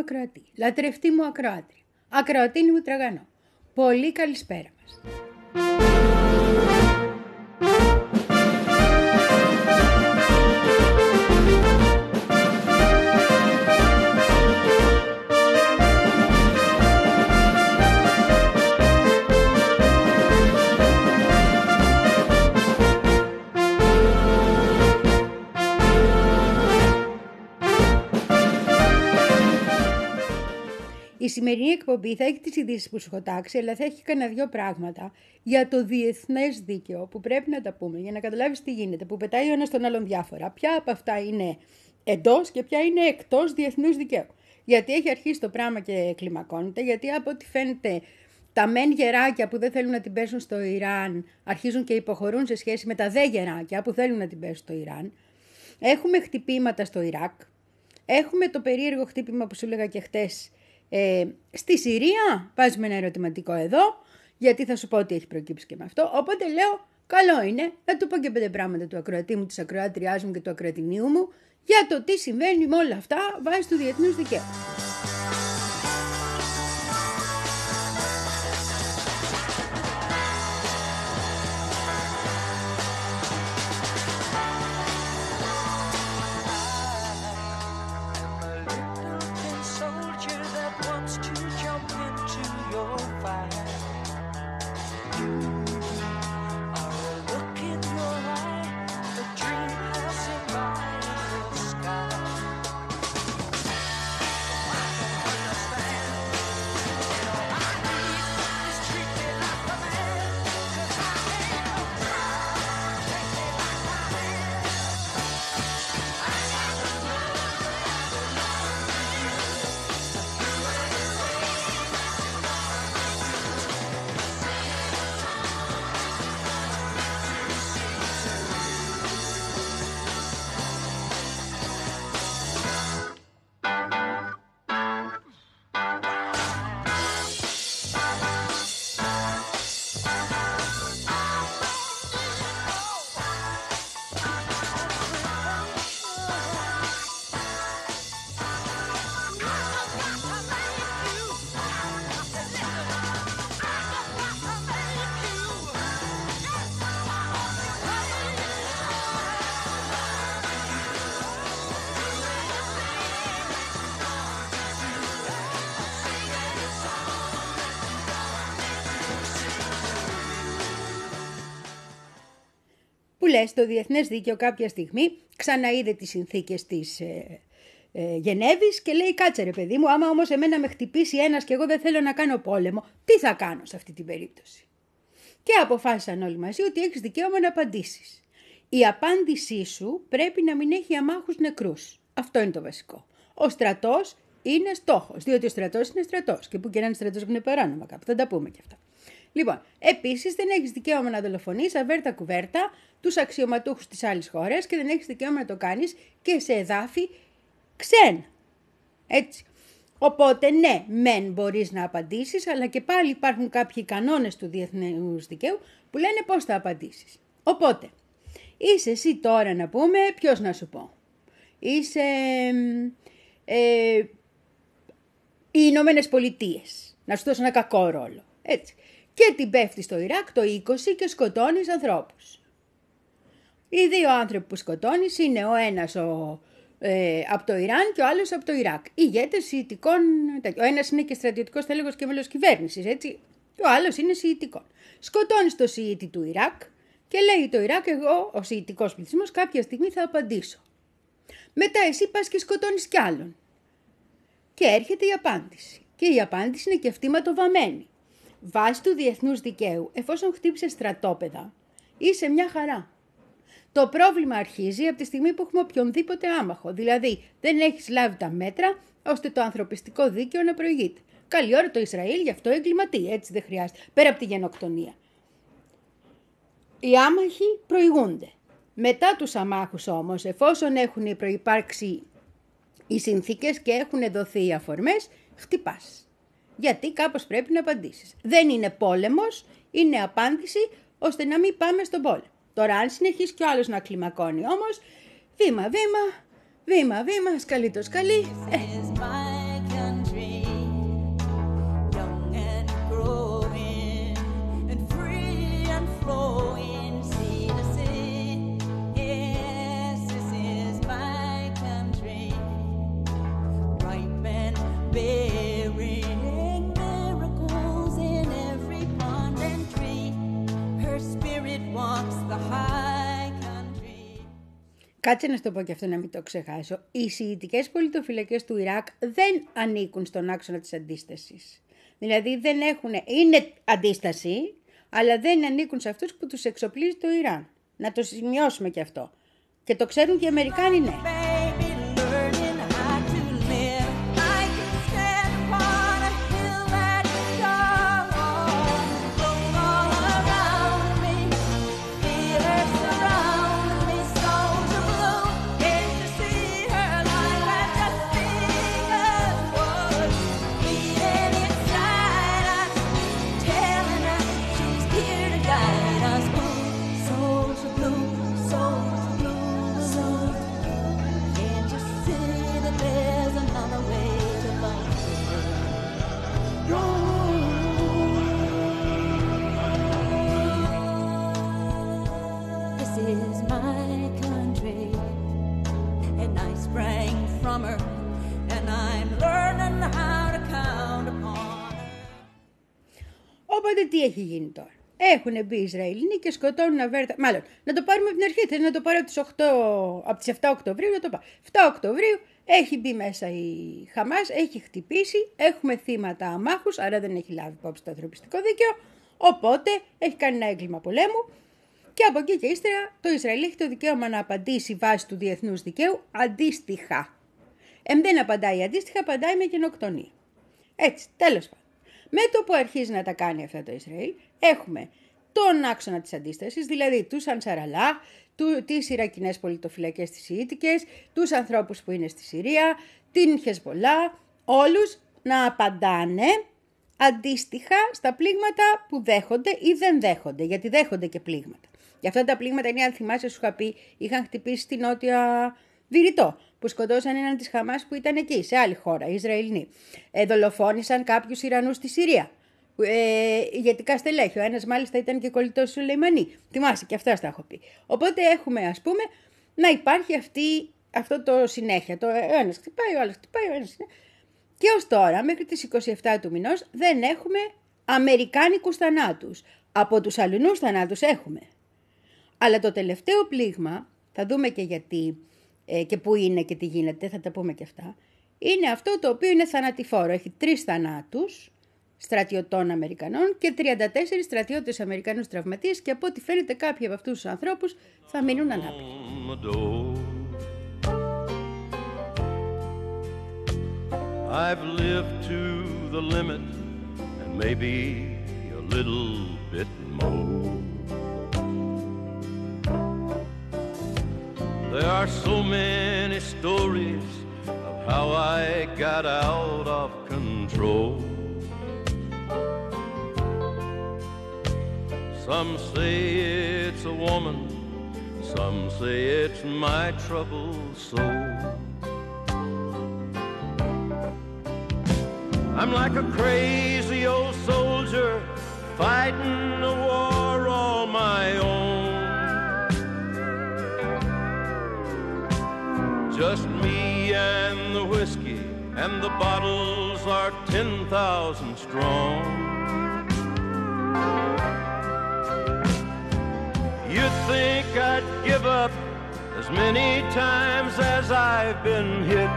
ακροατή, λατρευτή μου ακροάτρια, ακροατίνη μου τραγανό. Πολύ καλησπέρα μας. Σημερινή εκπομπή θα έχει τις ειδήσεις που σου έχω τάξει, αλλά θα έχει κανένα δυο πράγματα για το διεθνές δίκαιο που πρέπει να τα πούμε για να καταλάβεις τι γίνεται, που πετάει ο ένας τον άλλον διάφορα. Ποια από αυτά είναι εντός και ποια είναι εκτός διεθνούς δικαίου. Γιατί έχει αρχίσει το πράγμα και κλιμακώνεται, γιατί από ό,τι φαίνεται τα μεν γεράκια που δεν θέλουν να την πέσουν στο Ιράν αρχίζουν και υποχωρούν σε σχέση με τα δε γεράκια που θέλουν να την πέσουν στο Ιράν. Έχουμε χτυπήματα στο Ιράκ. Έχουμε το περίεργο χτύπημα που σου έλεγα και χτες ε, στη Συρία βάζουμε ένα ερωτηματικό εδώ, γιατί θα σου πω ότι έχει προκύψει και με αυτό. Οπότε λέω, καλό είναι να του πω και πέντε πράγματα του ακροατή μου, της ακροάτριάς μου και του ακροατινίου μου για το τι συμβαίνει με όλα αυτά βάσει του διεθνούς δικαίου. Λες το διεθνές δίκαιο κάποια στιγμή ξαναείδε τις συνθήκες της ε, ε, Γενέβης και λέει κάτσε ρε παιδί μου άμα όμως εμένα με χτυπήσει ένας και εγώ δεν θέλω να κάνω πόλεμο τι θα κάνω σε αυτή την περίπτωση; Και αποφάσισαν όλοι μαζί ότι έχεις δικαίωμα να απαντήσεις. Η απάντησή σου πρέπει να μην έχει αμάχους νεκρούς. Αυτό είναι το βασικό. Ο στρατός είναι στόχος, διότι ο στρατός είναι στρατός και που και να είναι στρατός είναι παράνομα κάπου, θα τα πούμε και αυτά. Λοιπόν, επίσης δεν έχεις δικαίωμα να δολοφονείς αβέρτα κουβέρτα τους αξιωματούχους της άλλης χώρας και δεν έχεις δικαίωμα να το κάνεις και σε εδάφη ξένα. Έτσι. Οπότε ναι, μεν μπορείς να απαντήσεις, αλλά και πάλι υπάρχουν κάποιοι κανόνες του διεθνούς δικαίου που λένε πώς θα απαντήσεις. Οπότε, είσαι εσύ τώρα να πούμε, ποιος να σου πω. Είσαι ε, οι Ηνωμένες Πολιτείες. Να σου δώσω ένα κακό ρόλο. Έτσι και την πέφτει στο Ιράκ το 20 και σκοτώνεις ανθρώπους. Οι δύο άνθρωποι που σκοτώνεις είναι ο ένας ο, ε, από το Ιράν και ο άλλος από το Ιράκ. Ηγέτες Ιητικών, ο ένας είναι και στρατιωτικός τέλεγος και μέλος κυβέρνησης, έτσι. Και ο άλλος είναι Σιητικών. Σκοτώνεις το Σιήτη του Ιράκ και λέει το Ιράκ εγώ, ο Σιητικός πληθυσμός, κάποια στιγμή θα απαντήσω. Μετά εσύ πας και σκοτώνεις κι άλλον. Και έρχεται η απάντηση. Και η απάντηση είναι και αυτή ματοβαμένη βάσει του διεθνούς δικαίου, εφόσον χτύπησε στρατόπεδα, είσαι μια χαρά. Το πρόβλημα αρχίζει από τη στιγμή που έχουμε οποιονδήποτε άμαχο, δηλαδή δεν έχεις λάβει τα μέτρα ώστε το ανθρωπιστικό δίκαιο να προηγείται. Καλή ώρα το Ισραήλ γι' αυτό εγκληματεί, έτσι δεν χρειάζεται, πέρα από τη γενοκτονία. Οι άμαχοι προηγούνται. Μετά τους αμάχους όμως, εφόσον έχουν προϋπάρξει οι συνθήκες και έχουν δοθεί οι αφορμές, χτυπάς γιατί κάπως πρέπει να απαντήσεις. Δεν είναι πόλεμος, είναι απάντηση ώστε να μην πάμε στον πόλεμο. Τώρα αν συνεχίσει κι ο άλλος να κλιμακώνει όμως, βήμα βήμα, βήμα βήμα, σκαλί ε. το σκαλί. Κάτσε να σου το πω και αυτό να μην το ξεχάσω. Οι Σιητικές πολιτοφυλακές του Ιράκ δεν ανήκουν στον άξονα της αντίστασης. Δηλαδή δεν έχουν, είναι αντίσταση, αλλά δεν ανήκουν σε αυτούς που τους εξοπλίζει το Ιράν. Να το σημειώσουμε και αυτό. Και το ξέρουν και οι Αμερικάνοι ναι. Οπότε τι έχει γίνει τώρα. Έχουν μπει οι Ισραηλινοί και σκοτώνουν αβέρτα. Μάλλον, να το πάρουμε από την αρχή. Θέλω να το πάρω από τις, 8... από τις 7 Οκτωβρίου. Να το πάρω. 7 Οκτωβρίου έχει μπει μέσα η Χαμάς, έχει χτυπήσει, έχουμε θύματα αμάχους, άρα δεν έχει λάβει υπόψη το ανθρωπιστικό δίκαιο. Οπότε έχει κάνει ένα έγκλημα πολέμου. Και από εκεί και ύστερα το Ισραήλ έχει το δικαίωμα να απαντήσει βάσει του διεθνούς δικαίου αντίστοιχα. Εμ δεν απαντάει αντίστοιχα, απαντάει με γενοκτονία. Έτσι, τέλος πάντων. Με το που αρχίζει να τα κάνει αυτά το Ισραήλ, έχουμε τον άξονα της αντίστασης, δηλαδή τους Ανσαραλά, του, τις Ιρακινές πολιτοφυλακές της Ιήτικες, τους ανθρώπους που είναι στη Συρία, την Χεσμολά, όλους να απαντάνε αντίστοιχα στα πλήγματα που δέχονται ή δεν δέχονται, γιατί δέχονται και πλήγματα. Για αυτά τα πλήγματα είναι, αν θυμάσαι, σου είχα πει, είχαν χτυπήσει στην νότια Βηρητό, που σκοτώσαν έναν της Χαμάς που ήταν εκεί, σε άλλη χώρα, οι Ισραηλοί. Ε, δολοφόνησαν κάποιους Ιρανούς στη Συρία. Ε, ηγετικά στελέχη. Ο ένας μάλιστα ήταν και κολλητός του Λεϊμανί. Θυμάσαι και αυτά τα έχω πει. Οπότε έχουμε, ας πούμε, να υπάρχει αυτή, αυτό το συνέχεια. Το, ο ένας χτυπάει, ο άλλος χτυπάει, ο ένας. Και ως τώρα, μέχρι τις 27 του μηνός, δεν έχουμε Αμερικάνικους θανάτους. Από τους αλληνού θανάτους έχουμε. Αλλά το τελευταίο πλήγμα, θα δούμε και γιατί ε, και πού είναι και τι γίνεται, θα τα πούμε και αυτά, είναι αυτό το οποίο είναι θανατηφόρο. Έχει τρεις θανάτους στρατιωτών Αμερικανών και 34 στρατιώτες Αμερικανούς τραυματίες και από ό,τι φαίνεται κάποιοι από αυτούς τους ανθρώπους θα μείνουν ανάπηροι. I've lived to the limit and maybe a little bit more. There are so many stories of how I got out of control. Some say it's a woman, some say it's my troubled soul. I'm like a crazy old soldier fighting a war all my own. Just me and the whiskey, and the bottles are 10,000 strong. You'd think I'd give up as many times as I've been hit.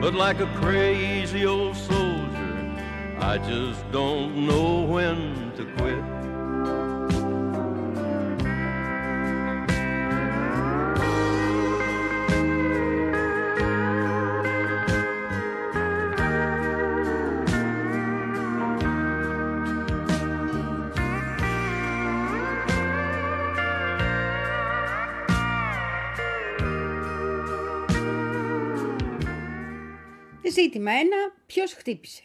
But like a crazy old soldier, I just don't know when to quit. Ζήτημα ένα, ποιος χτύπησε.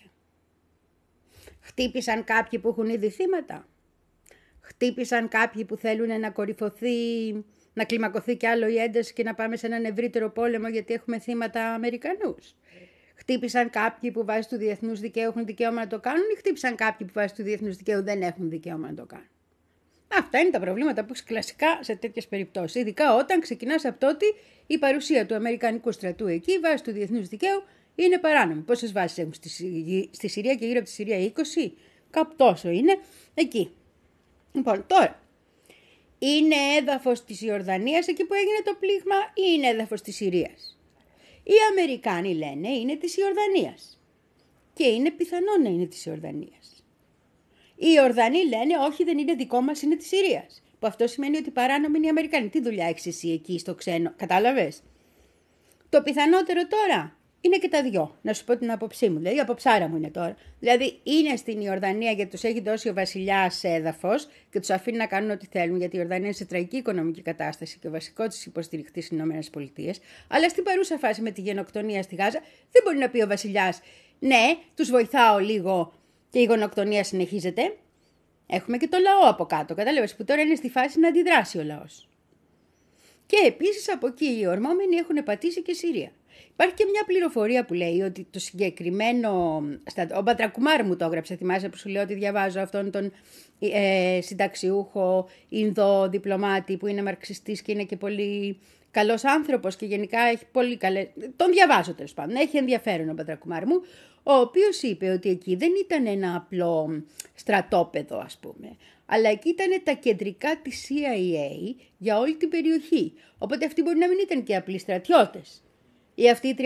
Χτύπησαν κάποιοι που έχουν ήδη θύματα. Χτύπησαν κάποιοι που θέλουν να κορυφωθεί, να κλιμακωθεί κι άλλο η ένταση και να πάμε σε έναν ευρύτερο πόλεμο γιατί έχουμε θύματα Αμερικανούς. Χτύπησαν κάποιοι που βάσει του διεθνούς δικαίου έχουν δικαίωμα να το κάνουν ή χτύπησαν κάποιοι που βάσει του διεθνούς δικαίου δεν έχουν δικαίωμα να το κάνουν. Αυτά είναι τα προβλήματα που έχει κλασικά σε τέτοιες περιπτώσεις. Ειδικά όταν ξεκινάς από τότε η παρουσία του Αμερικανικού στρατού εκεί βάσει του διεθνούς δικαίου είναι παράνομη. Πόσες βάσεις έχουν στη, στη Συρία και γύρω από τη Συρία 20, κάπου τόσο είναι εκεί. Λοιπόν, τώρα, είναι έδαφος της Ιορδανίας εκεί που έγινε το πλήγμα ή είναι έδαφος της Συρίας; Οι Αμερικάνοι λένε είναι της Ιορδανίας και είναι πιθανό να είναι της Ιορδανίας. Οι Ιορδανοί λένε όχι δεν είναι δικό μας είναι της Συρίας. Που αυτό σημαίνει ότι παράνομοι είναι οι Αμερικάνοι. Τι δουλειά έχεις εσύ εκεί στο ξένο, κατάλαβες; Το πιθανότερο τώρα είναι και τα δυο. Να σου πω την άποψή μου. Δηλαδή, ψάρα μου είναι τώρα. Δηλαδή, είναι στην Ιορδανία γιατί τους έχει δώσει ο βασιλιάς έδαφος και τους αφήνει να κάνουν ό,τι θέλουν, γιατί η Ιορδανία είναι σε τραγική οικονομική κατάσταση και ο βασικός της υποστηρικτής στι ΗΠΑ. Αλλά στην παρούσα φάση με τη γενοκτονία στη Γάζα, δεν μπορεί να πει ο βασιλιάς, ναι, τους βοηθάω λίγο και η γενοκτονία συνεχίζεται. Έχουμε και το λαό από κάτω, κατάλαβες που τώρα είναι στη φάση να αντιδράσει ο λαός. Και επίσης από εκεί οι ορμόμενοι έχουν πατήσει και Συρία. Υπάρχει και μια πληροφορία που λέει ότι το συγκεκριμένο. Ο Μπατρακουμάρ μου το έγραψε, θυμάσαι που σου λέω ότι διαβάζω αυτόν τον ε, συνταξιούχο Ινδό διπλωμάτη που είναι μαρξιστής και είναι και πολύ καλός άνθρωπος και γενικά έχει πολύ καλέ... Τον διαβάζω τέλος πάντων. Έχει ενδιαφέρον ο Μπατρακουμάρ μου, ο οποίος είπε ότι εκεί δεν ήταν ένα απλό στρατόπεδο ας πούμε, αλλά εκεί ήταν τα κεντρικά της CIA για όλη την περιοχή. Οπότε αυτοί μπορεί να μην ήταν και απλοί στρατιώτες ή αυτοί οι 34.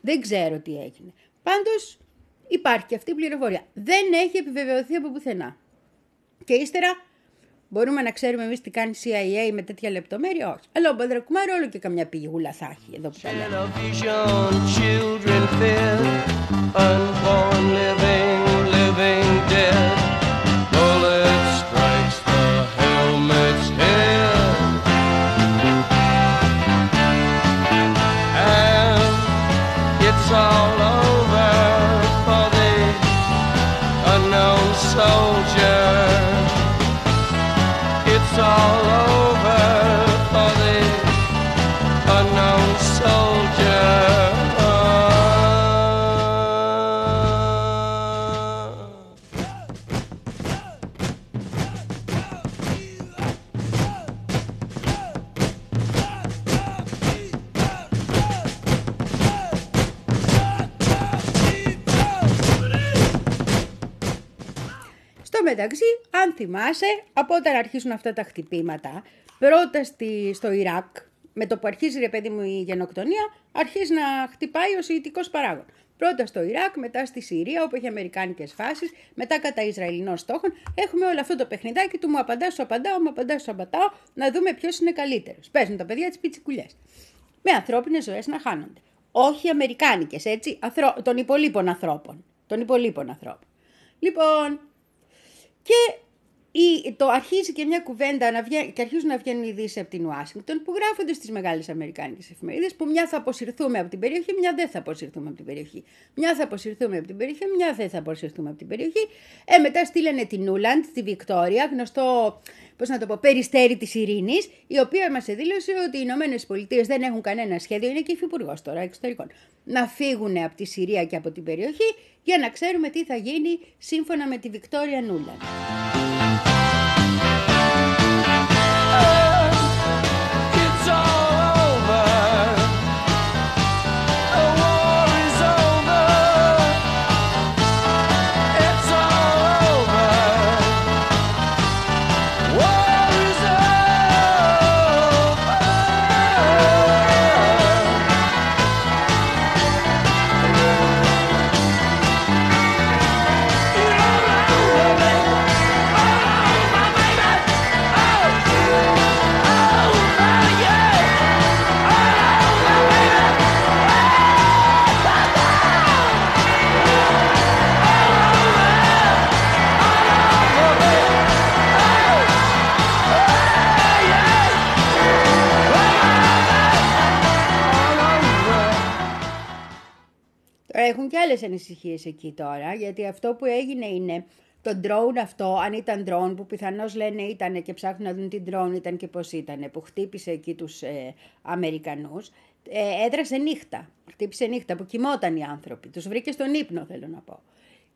Δεν ξέρω τι έγινε. Πάντως υπάρχει και αυτή η πληροφορία. Δεν έχει επιβεβαιωθεί από πουθενά. Και ύστερα μπορούμε να ξέρουμε εμείς τι κάνει η CIA με τέτοια λεπτομέρεια, όχι. Αλλά ο Μπαντρακουμάρ όλο και καμιά πηγούλα θα έχει εδώ που τα μεταξύ, αν θυμάσαι, από όταν αρχίσουν αυτά τα χτυπήματα, πρώτα στη, στο Ιράκ, με το που αρχίζει ρε παιδί μου η γενοκτονία, αρχίζει να χτυπάει ο Σιητικός παράγον. Πρώτα στο Ιράκ, μετά στη Συρία, όπου έχει Αμερικάνικες φάσεις, μετά κατά Ισραηλινών στόχων. Έχουμε όλο αυτό το παιχνιδάκι του μου απαντάς, σου απαντάω, μου απαντάς, σου απαντάω, να δούμε ποιος είναι καλύτερος. Παίζουν τα παιδιά τις πιτσικουλιές. Με ανθρώπινες ζωές να χάνονται. Όχι Αμερικάνικες, έτσι, αθρο... των υπολείπων ανθρώπων. Των υπολείπων ανθρώπων. Λοιπόν, και η, το αρχίζει και μια κουβέντα να βγαίνει, και αρχίζουν να βγαίνουν ειδήσεις από την Ουάσιγκτον που γράφονται στις μεγάλες Αμερικάνικες εφημερίδες που μια θα αποσυρθούμε από την περιοχή, μια δεν θα αποσυρθούμε από την περιοχή. Μια θα αποσυρθούμε από την περιοχή, μια δεν θα αποσυρθούμε από την περιοχή. Ε, μετά στείλανε την Νούλαντ, τη Βικτόρια, γνωστό πώς να το πω, περιστέρι της ειρήνης, η οποία μας δήλωσε ότι οι Ηνωμένες Πολιτείες δεν έχουν κανένα σχέδιο, είναι και υφυπουργός τώρα εξωτερικών, να φύγουν από τη Συρία και από την περιοχή για να ξέρουμε τι θα γίνει σύμφωνα με τη Βικτόρια Νούλαντ. Άλλες ανησυχίες εκεί τώρα, γιατί αυτό που έγινε είναι το drone αυτό, αν ήταν drone που πιθανώς λένε ήταν και ψάχνουν να δουν τι drone ήταν και πώς ήταν, που χτύπησε εκεί τους ε, Αμερικανούς, ε, έδρασε νύχτα. Χτύπησε νύχτα που κοιμόταν οι άνθρωποι. Τους βρήκε στον ύπνο θέλω να πω.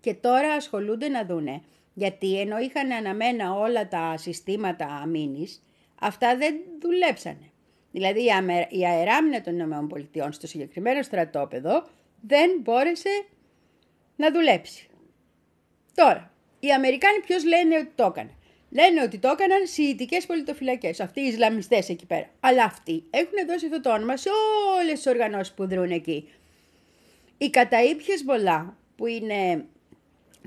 Και τώρα ασχολούνται να δούνε, γιατί ενώ είχαν αναμένα όλα τα συστήματα αμήνης, αυτά δεν δουλέψανε. Δηλαδή η αεράμινα των ΗΠΑ στο συγκεκριμένο στρατόπεδο δεν μπόρεσε να δουλέψει. Τώρα, οι Αμερικάνοι ποιος λένε ότι το έκανε; Λένε ότι το έκαναν σιητικές πολιτοφυλακές, αυτοί οι Ισλαμιστές εκεί πέρα. Αλλά αυτοί έχουν δώσει αυτό το όνομα σε όλες τις οργανώσεις που δρούν εκεί. Οι καταήπιες Μπολά, που είναι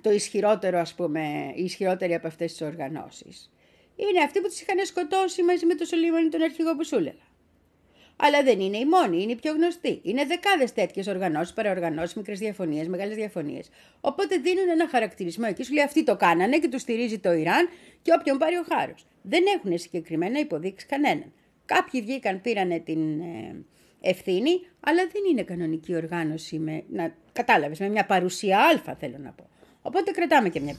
το ισχυρότερο, ας πούμε, η ισχυρότερη από αυτές τις οργανώσεις, είναι αυτοί που τις είχαν σκοτώσει μαζί με τον Σολίμανι τον αρχηγό που σου έλεγα. Αλλά δεν είναι η μόνη, είναι η πιο γνωστή. Είναι δεκάδες τέτοιες οργανώσεις, παραοργανώσεις, μικρές διαφωνίες, μεγάλες διαφωνίες. Οπότε δίνουν ένα χαρακτηρισμό εκεί, σου λέει αυτοί το κάνανε και τους στηρίζει το Ιράν και όποιον πάρει ο χάρος. Δεν έχουν συγκεκριμένα υποδείξει κανέναν. Κάποιοι βγήκαν, πήρανε την ε, ευθύνη, αλλά δεν είναι κανονική οργάνωση με, να κατάλαβες, με μια παρουσία αλφα θέλω να πω. Οπότε κρατάμε και μια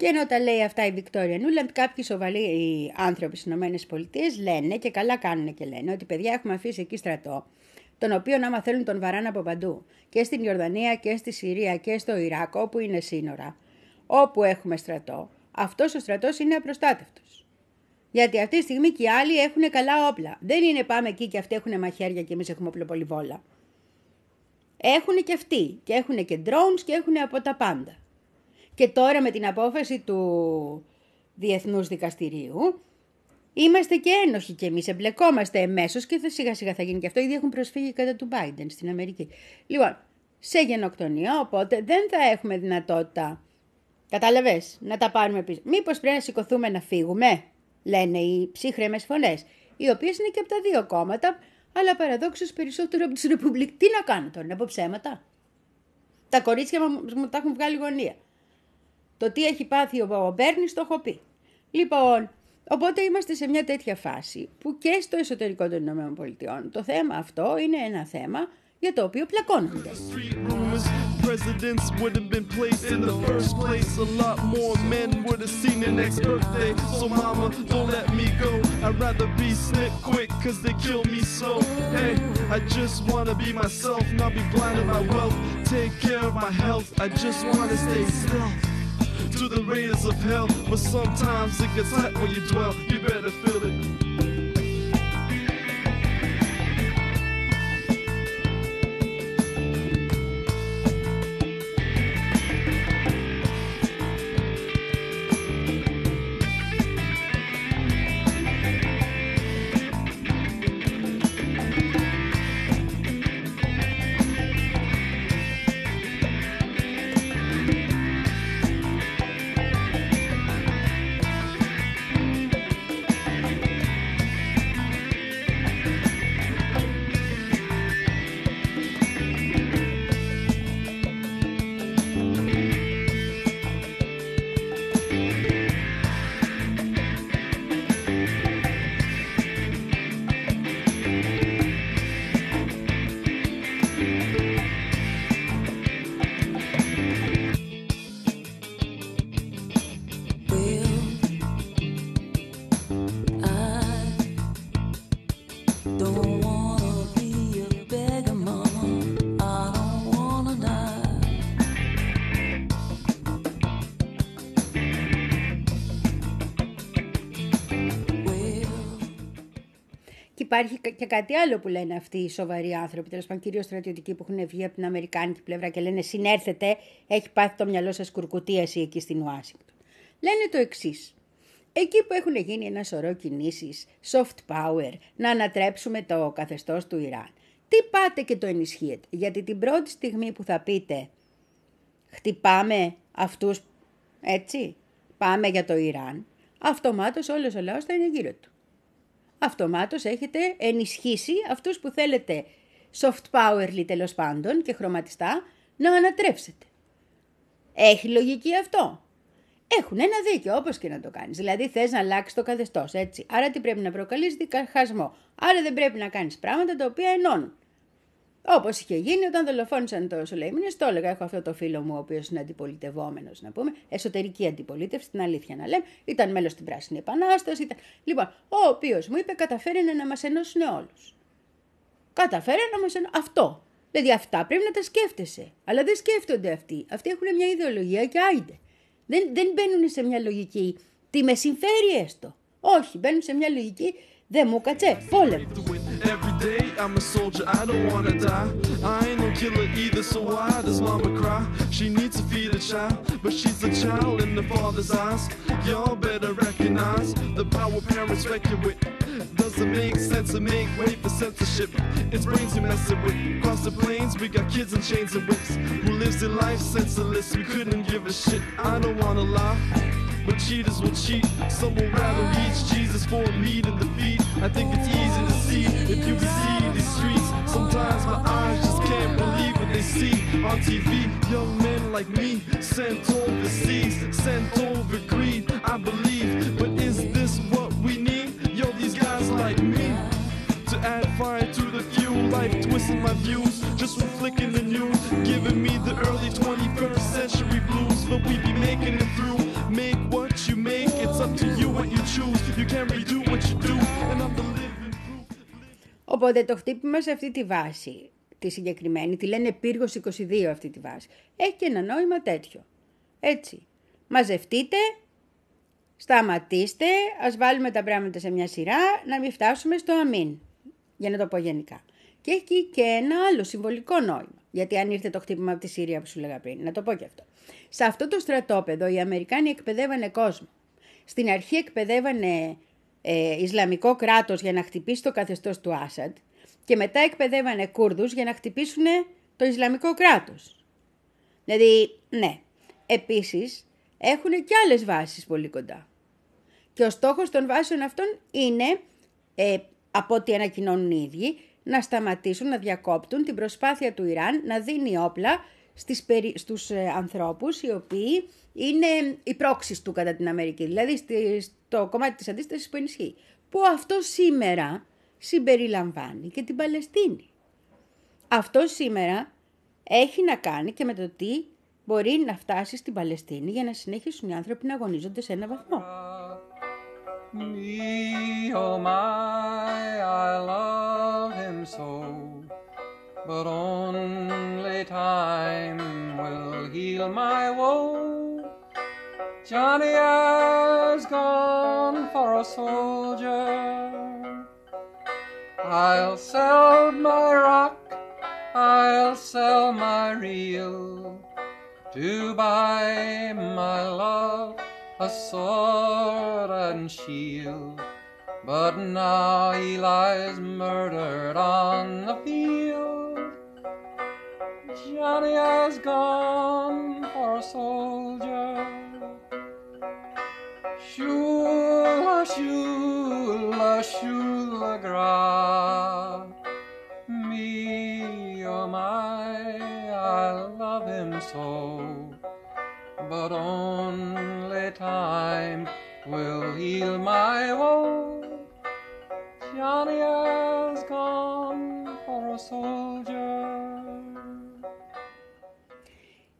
πισίνα. ενώ τα λέει αυτά η Βικτόρια Νούλαντ, κάποιοι σοβαροί άνθρωποι στις ΗΠΑ λένε και καλά κάνουν και λένε ότι παιδιά έχουμε αφήσει εκεί στρατό, τον οποίο άμα θέλουν τον βαράνε από παντού. Και στην Ιορδανία και στη Συρία και στο Ιράκ, όπου είναι σύνορα, όπου έχουμε στρατό, αυτός ο στρατός είναι απροστάτευτος. Γιατί αυτή τη στιγμή και οι άλλοι έχουν καλά όπλα. Δεν είναι πάμε εκεί και αυτοί έχουν μαχαίρια και εμείς έχουμε οπλοπολιβόλα. Έχουν και αυτοί. Και έχουν και drones και έχουν από τα πάντα. Και τώρα με την απόφαση του Διεθνούς Δικαστηρίου είμαστε και ένοχοι και εμείς εμπλεκόμαστε εμέσως και θα σιγά σιγά θα γίνει και αυτό. Ήδη έχουν προσφύγει κατά του Biden στην Αμερική. Λοιπόν, σε γενοκτονία, οπότε δεν θα έχουμε δυνατότητα, κατάλαβες, να τα πάρουμε πίσω. Μήπως πρέπει να σηκωθούμε να φύγουμε, λένε οι ψύχρεμες φωνές, οι οποίες είναι και από τα δύο κόμματα, αλλά παραδόξως περισσότερο από τις Ρεπουμπλικ. Τι να κάνω τώρα, να πω ψέματα; Τα κορίτσια μου τα έχουν βγάλει γωνία. Το τι έχει πάθει ο Μπέρνη το έχω πει. Λοιπόν, οπότε είμαστε σε μια τέτοια φάση που και στο εσωτερικό των ΗΠΑ το θέμα αυτό είναι ένα θέμα για το οποίο πλακώνονται. presidents would have been placed in the first place. A lot more men would have seen the next birthday. So, mama, don't let me go. I'd rather be snip quick, cause they kill me slow. Hey, I just wanna be myself, not be blinded by wealth. Take care of my health, I just wanna stay still. To the raiders of hell. But sometimes it gets hot when you dwell. You better feel it. Υπάρχει και κάτι άλλο που λένε αυτοί οι σοβαροί άνθρωποι, τέλος πάντων κυρίως στρατιωτικοί που έχουν βγει από την Αμερικάνικη πλευρά και λένε συνέρθετε, έχει πάθει το μυαλό σας κουρκουτίαση εκεί στην Ουάσιγκτον. Λένε το εξής. Εκεί που έχουν γίνει ένα σωρό κινήσεις soft power, να ανατρέψουμε το καθεστώς του Ιράν, τι πάτε και το ενισχύετε. Γιατί την πρώτη στιγμή που θα πείτε χτυπάμε αυτούς, έτσι, πάμε για το Ιράν, αυτομάτως όλος ο λαός θα είναι γύρω του. Αυτομάτως έχετε ενισχύσει αυτούς που θέλετε soft powerly τέλος πάντων και χρωματιστά να ανατρέψετε. Έχει λογική αυτό; Έχουν ένα δίκιο, όπως και να το κάνεις. Δηλαδή, θες να αλλάξεις το καθεστώς, έτσι. Άρα, τι πρέπει να προκαλείς; Δικαχασμό. Άρα, δεν πρέπει να κάνεις πράγματα τα οποία ενώνουν. Όπως είχε γίνει όταν δολοφόνησαν το Σουλέιμινε, το έλεγα. Έχω αυτό το φίλο μου, ο οποίος είναι αντιπολιτευόμενος, να πούμε. Εσωτερική αντιπολίτευση, την αλήθεια να λέμε. Ήταν μέλος στην Πράσινη Επανάσταση. Ήταν... Λοιπόν, ο οποίος μου είπε, καταφέραινε να μας ενώσουν όλους. Καταφέραινε να μας ενώσουν. Αυτό. Δηλαδή, αυτά πρέπει να τα σκέφτεσαι. Αλλά δεν σκέφτονται αυτοί. Αυτοί έχουν μια ιδεολογία και άιντε. Δεν, δεν μπαίνουν σε μια λογική τι με συμφέρει έστω. Όχι, μπαίνουν σε μια λογική δεν μου κάτσε, πόλεμο. I'm a soldier, I don't wanna die. I ain't no killer either, so why does mama cry? She needs to feed a child, but she's a child in the father's eyes. Y'all better recognize the power parents reckon with. Doesn't make sense to make way for censorship. It's brains you messing with. Across the plains, we got kids in chains and whips. Who lives in life senseless, we couldn't give a shit. I don't wanna lie. But cheaters will cheat. Some will rather reach Jesus for a meat in the feet. I think it's easy to see if you can see. Sometimes my eyes just can't believe what they see on TV. Young men like me sent overseas, sent over greed. I believe, but is this what we need? Yo, these guys like me to add fire to the fuel. Life twisting my views just flicking the news, giving me the early 21st century blues. But we be making it through. Make what you make, it's up to you what you choose. You can't redo Οπότε το χτύπημα σε αυτή τη βάση, τη συγκεκριμένη, τη λένε πύργος 22 αυτή τη βάση, έχει και ένα νόημα τέτοιο. Έτσι, μαζευτείτε, σταματήστε, ας βάλουμε τα πράγματα σε μια σειρά, να μην φτάσουμε στο αμήν, για να το πω γενικά. Και έχει και ένα άλλο συμβολικό νόημα. Γιατί αν ήρθε το χτύπημα από τη Συρία που σου λέγα πριν, να το πω και αυτό. Σε αυτό το στρατόπεδο οι Αμερικάνοι εκπαιδεύανε κόσμο. Στην αρχή εκπαιδεύανε ε, Ισλαμικό κράτος για να χτυπήσει το καθεστώς του Άσαντ και μετά εκπαιδεύανε Κούρδους για να χτυπήσουν το Ισλαμικό κράτος. Δηλαδή, ναι. Επίσης, έχουν και άλλες βάσεις πολύ κοντά. Και ο στόχος των βάσεων αυτών είναι, ε, από ό,τι ανακοινώνουν οι ίδιοι, να σταματήσουν να διακόπτουν την προσπάθεια του Ιράν να δίνει όπλα στις, περι... στους ε, ανθρώπους οι οποίοι είναι οι πρόξεις του κατά την Αμερική, δηλαδή στο κομμάτι της αντίστασης που ενισχύει. Που αυτό σήμερα συμπεριλαμβάνει και την Παλαιστίνη. Αυτό σήμερα έχει να κάνει και με το τι μπορεί να φτάσει στην Παλαιστίνη για να συνεχίσουν οι άνθρωποι να αγωνίζονται σε ένα βαθμό. Me, oh my, I love him so. But only time will heal my woe. Johnny has gone for a soldier. I'll sell my rock, I'll sell my reel to buy my love a sword and shield. But now he lies murdered on the field. Johnny has gone for a soldier. Shula, shula, shula, gra. Me, oh my, I love him so. But only time will heal my woe. Johnny has gone for a soldier.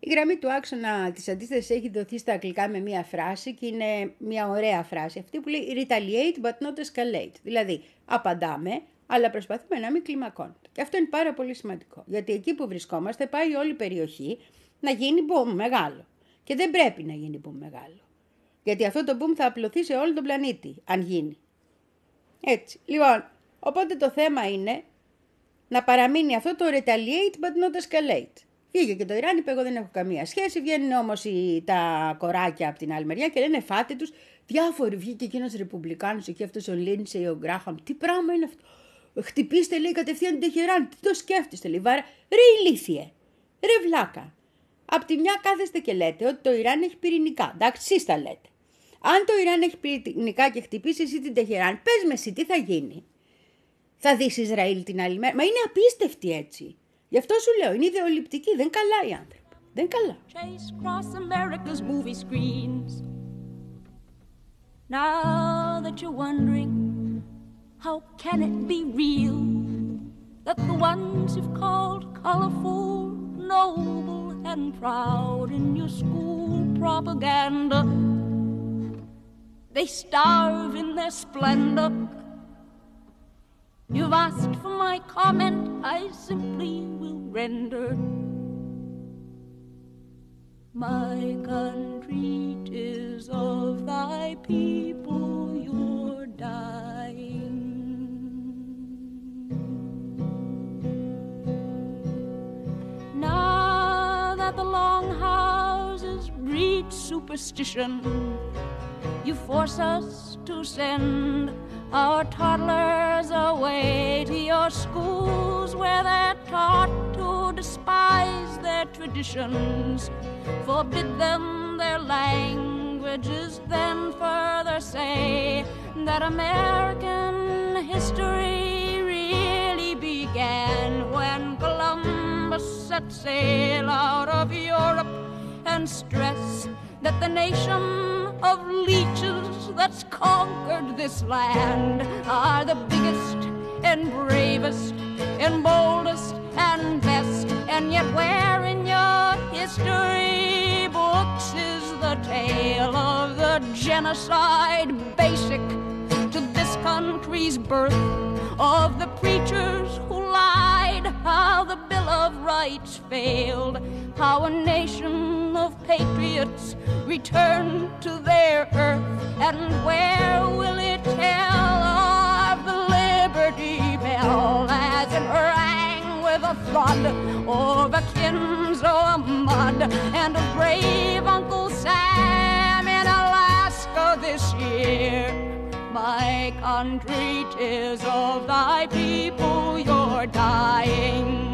Η γραμμή του άξονα της αντίθεσης έχει δοθεί στα αγγλικά με μία φράση και είναι μία ωραία φράση αυτή που λέει retaliate but not escalate. Δηλαδή απαντάμε αλλά προσπαθούμε να μην κλιμακώνεται. Και αυτό είναι πάρα πολύ σημαντικό γιατί εκεί που βρισκόμαστε πάει όλη η περιοχή να γίνει boom μεγάλο. Και δεν πρέπει να γίνει boom μεγάλο. Γιατί αυτό το boom θα απλωθεί σε όλο τον πλανήτη, αν γίνει. Έτσι. Λοιπόν, οπότε το θέμα είναι να παραμείνει αυτό το retaliate but not escalate. Βγήκε και το Ιράν, είπε: Εγώ δεν έχω καμία σχέση. Βγαίνουν όμως τα κοράκια από την άλλη μεριά και λένε: Φάτε τους. Διάφοροι βγήκε εκείνος Ρεπουμπλικάνος εκεί, αυτός ο Λίνσε, ο Γκράχαμ. Τι πράγμα είναι αυτό; Χτυπήστε, λέει, κατευθείαν την Τεχεράν. Τι το σκέφτεστε, λέει. Βάρα. Ρε ηλίθιε. Ρε βλάκα. Απ' τη μια κάθεστε και λέτε ότι το Ιράν έχει πυρηνικά. Εντάξει, εσείς τα λέτε. Αν το Ιράν έχει πυρηνικά και χτυπήσει εσύ την Τεχεράν, πες με εσύ τι θα γίνει. Θα δεις Ισραήλ την άλλη μέρα. Μα είναι απίστευτη έτσι. Γι' αυτό σου λέω, είναι ιδεολειπτική, δεν καλά οι άνθρωποι. Δεν καλά. Now that you're wondering, how can it be real that the ones you've called colorful, noble, and proud in your school propaganda, they starve in their splendor You've asked for my comment, I simply will render. My country, tis of thy people you're dying. Now that the long houses breed superstition, you force us to send our toddlers away to your schools where they're taught to despise their traditions. Forbid them their languages, then further say that American history really began when Columbus set sail out of Europe and stress that the nation of leeches that's conquered this land are the biggest and bravest and boldest and best. And yet, where in your history books is the tale of the genocide basic to this country's birth? Of the preachers who lied, how the Bill of Rights failed, how a nation of patriots return to their earth, and where will it tell of the Liberty Bell as it rang with a thud over Kinzo mud and a brave Uncle Sam in Alaska this year? My country, tis of thy people you're dying.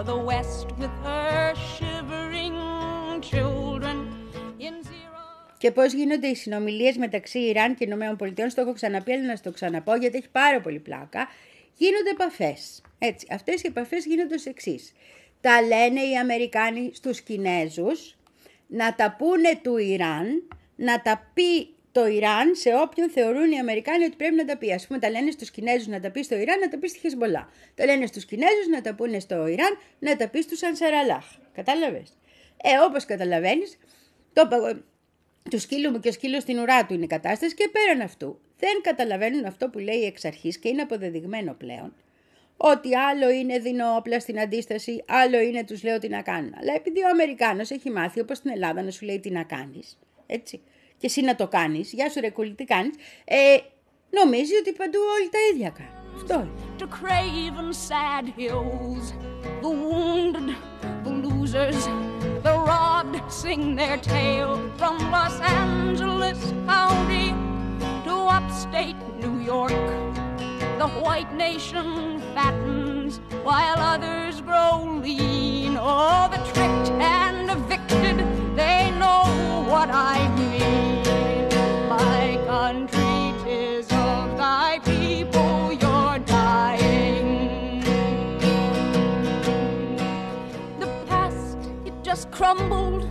For the West with her shivering children in zero. Και πώς γίνονται οι συνομιλίες μεταξύ Ιράν και Ηνωμένων Πολιτειών, στο έχω ξαναπεί, αλλά να στο ξαναπώ γιατί έχει πάρα πολύ πλάκα. Γίνονται επαφές. Έτσι, αυτές οι επαφές γίνονται ως εξής. Τα λένε οι Αμερικάνοι στους Κινέζους να τα πούνε του Ιράν, να τα πει το Ιράν σε όποιον θεωρούν οι Αμερικάνοι ότι πρέπει να τα πει. Α πούμε, τα λένε στους Κινέζους να τα πει στο Ιράν, να τα πει στη Χεσμολά. Τα λένε στους Κινέζους να τα πούνε στο Ιράν, να τα πει στους Ανσαραλάχ. Κατάλαβες; Ε, όπως καταλαβαίνεις, το, το σκύλο μου και ο σκύλος στην ουρά του είναι η κατάσταση και πέραν αυτού. Δεν καταλαβαίνουν αυτό που λέει εξ αρχής και είναι αποδεδειγμένο πλέον. Ότι άλλο είναι δίνω όπλα στην αντίσταση, άλλο είναι τους λέω τι να κάνουν. Αλλά επειδή ο Αμερικάνος έχει μάθει, όπως στην Ελλάδα, να σου λέει τι να κάνεις. Έτσι και εσύ να το κάνεις, γεια σου ρε κουλή, τι κάνεις, ε, νομίζει ότι παντού όλοι τα ίδια κάνουν. Αυτό To craven sad hills, the wounded, the losers, the robbed sing their tale from Los Angeles County to upstate New York. The white nation fattens while others grow lean. Oh, the tricked and evicted, they know what I mean. Crumbled.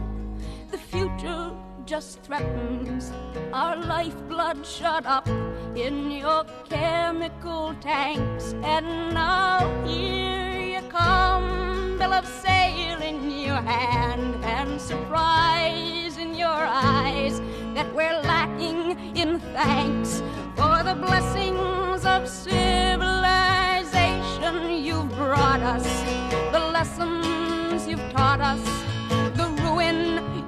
The future just threatens. Our lifeblood shut up in your chemical tanks. And now here you come, bill of sale in your hand, and surprise in your eyes that we're lacking in thanks for the blessings of civilization you've brought us, the lessons you've taught us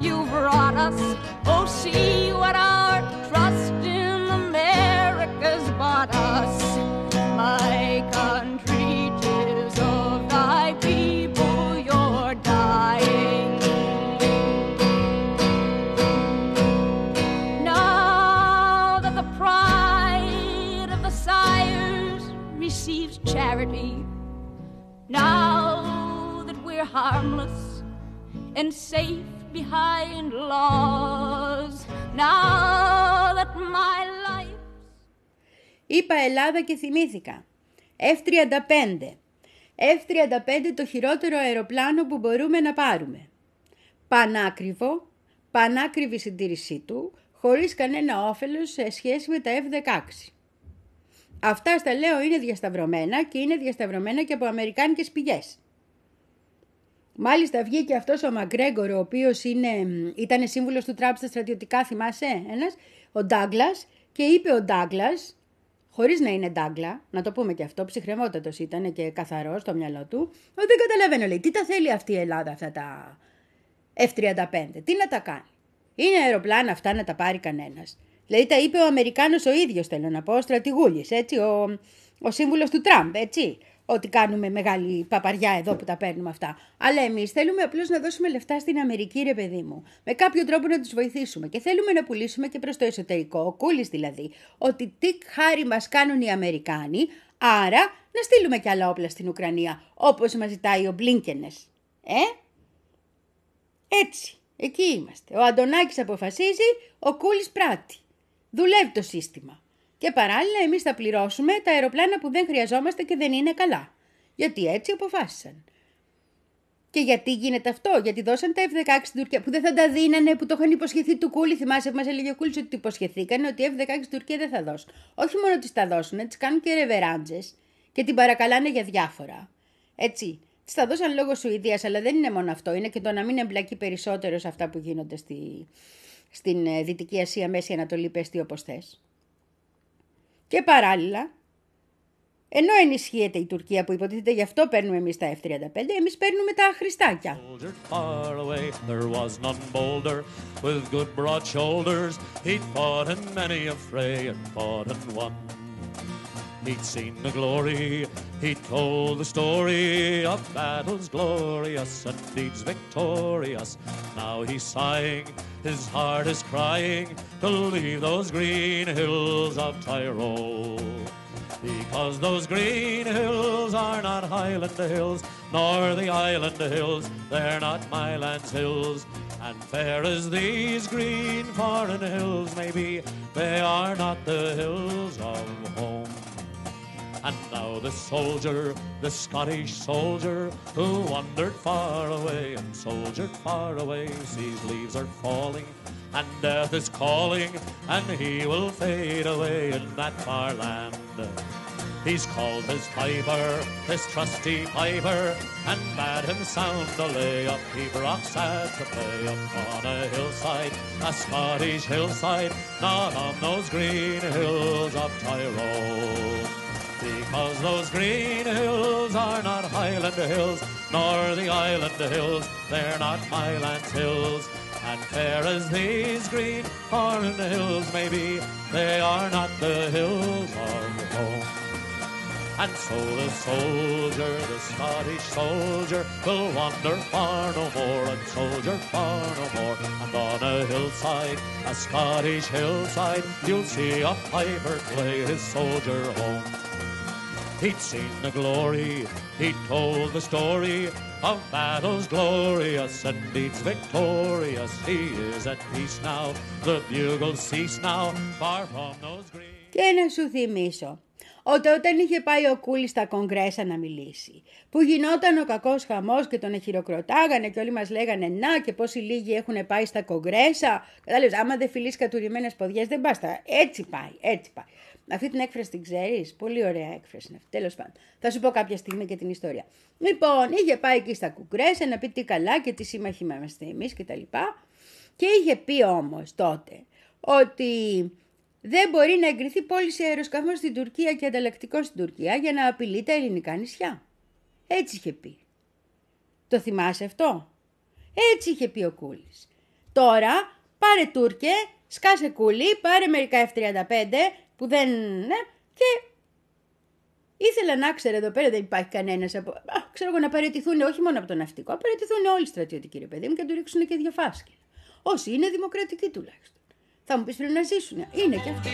you brought us. Oh, see what our trust in America's bought us. My country, tis of thy people you're dying. Now that the pride of the sires receives charity Now that we're harmless and safe behind laws. Now that my life... Είπα Ελλάδα και θυμήθηκα. F-35. F-35 το χειρότερο αεροπλάνο που μπορούμε να πάρουμε. Πανάκριβο, πανάκριβη συντήρησή του, χωρίς κανένα όφελος σε σχέση με τα F-16. Αυτά στα λέω είναι διασταυρωμένα και είναι διασταυρωμένα και από αμερικάνικες πηγές. Μάλιστα βγήκε αυτός ο Μαγκρέγκορ, ο οποίος είναι, ήταν σύμβουλος του Τραμπ στα στρατιωτικά, θυμάσαι, ένας, ο Ντάγκλας, και είπε ο Ντάγκλας, χωρίς να είναι Ντάγκλα, να το πούμε και αυτό, ψυχρεμότατος ήταν και καθαρός στο μυαλό του, ότι δεν καταλαβαίνω, λέει, τι τα θέλει αυτή η Ελλάδα αυτά τα F-35, τι να τα κάνει; Είναι αεροπλάνα αυτά να τα πάρει κανένας. Δηλαδή τα είπε ο Αμερικάνος ο ίδιος, θέλω να πω, ο στρατηγούλης, έτσι, ο, ο σύμβουλος του Τραμπ, έτσι. Ότι κάνουμε μεγάλη παπαριά εδώ που τα παίρνουμε αυτά. Αλλά εμείς θέλουμε απλώς να δώσουμε λεφτά στην Αμερική, ρε παιδί μου. Με κάποιο τρόπο να τους βοηθήσουμε. Και θέλουμε να πουλήσουμε και προς το εσωτερικό, ο Κούλης δηλαδή, ότι τι χάρη μας κάνουν οι Αμερικάνοι, άρα να στείλουμε κι άλλα όπλα στην Ουκρανία, όπως μας ζητάει ο Μπλίνκενες. Ε; Έτσι. Εκεί είμαστε. Ο Αντωνάκης αποφασίζει, ο Κούλης πράττει. Δουλεύει το σύστημα. Και παράλληλα εμείς θα πληρώσουμε τα αεροπλάνα που δεν χρειαζόμαστε και δεν είναι καλά. Γιατί έτσι αποφάσισαν. Και γιατί γίνεται αυτό, γιατί δώσαν τα F-16 στην Τουρκία που δεν θα τα δίνανε, που το είχαν υποσχεθεί του Κούλη. Θυμάσαι που μας έλεγε ο Κούλης ότι υποσχεθήκαν ότι F-16 στην Τουρκία δεν θα δώσουν. Όχι μόνο τι τα δώσουν, τι κάνουν και ρεβεράντζες και την παρακαλάνε για διάφορα. Έτσι. Τη τα δώσαν λόγω Σουηδίας, αλλά δεν είναι μόνο αυτό. Είναι και το να μην εμπλακεί περισσότερο σε αυτά που γίνονται στη, στην ε, Δυτική Ασία, Μέση Ανατολή, πες τι όπως θες. Και παράλληλα, ενώ ενισχύεται η Τουρκία που υποτίθεται γι' αυτό παίρνουμε εμείς τα F-35, εμείς παίρνουμε τα χρηστάκια. He'd seen the glory, he told the story of battles glorious and deeds victorious. Now he's sighing, his heart is crying to leave those green hills of Tyrol. Because those green hills are not Highland hills, nor the island hills, they're not my land's hills. And fair as these green foreign hills may be, they are not the hills of home. And now the soldier, the Scottish soldier, who wandered far away and soldiered far away, sees leaves are falling and death is calling, and he will fade away in that far land. He's called his piper, his trusty piper, and bade him sound a lay up Hebrock sad to play upon a hillside, a Scottish hillside, not on those green hills of Tyrone. Because those green hills are not Highland hills, nor the island hills, they're not Highland hills. And fair as these green foreign hills may be, they are not the hills of home. And so the soldier, the Scottish soldier, will wander far no more, and soldier far no more. And on a hillside, a Scottish hillside, you'll see a piper play his soldier home. He'd seen the glory, he told the story of battles glorious and deeds victorious. He is at peace now, the bugles cease now, far from those green... Και να σου θυμίσω ότι όταν είχε πάει ο Κούλης στα κογκρέσα να μιλήσει, που γινόταν ο κακός χαμός και τον εχειροκροτάγανε και όλοι μας λέγανε Να και πόσοι λίγοι έχουν πάει στα κογκρέσα. Κατάλαβες, άμα δεν φιλείς κατουρημένες ποδιές, δεν πάστα. Έτσι πάει, έτσι πάει. Αυτή την έκφραση την ξέρεις; Πολύ ωραία έκφραση είναι αυτή. Τέλος πάντων. Θα σου πω κάποια στιγμή και την ιστορία. Λοιπόν, είχε πάει εκεί στα κουκρέσα να πει τι καλά και τι σύμμαχοι είμαστε εμείς κτλ. Και είχε πει όμως τότε ότι δεν μπορεί να εγκριθεί πώληση αεροσκαφών στην Τουρκία και ανταλλακτικό στην Τουρκία για να απειλεί τα ελληνικά νησιά. Έτσι είχε πει. Το θυμάσαι αυτό; Έτσι είχε πει ο Κούλης. Τώρα πάρε Τούρκε, σκάσε κούλι, πάρε μερικά F-35 που δεν... Ναι, και ήθελα να ξέρω εδώ πέρα δεν υπάρχει κανένας από. Α, ξέρω εγώ να παραιτηθούν όχι μόνο από το ναυτικό, παραιτηθούν όλοι οι στρατιωτικοί ρε παιδί μου και να του ρίξουν και δύο φάσκελα. Όσοι είναι δημοκρατικοί τουλάχιστον. Θα μου πεις πρέπει να ζήσουν. Είναι και αυτό.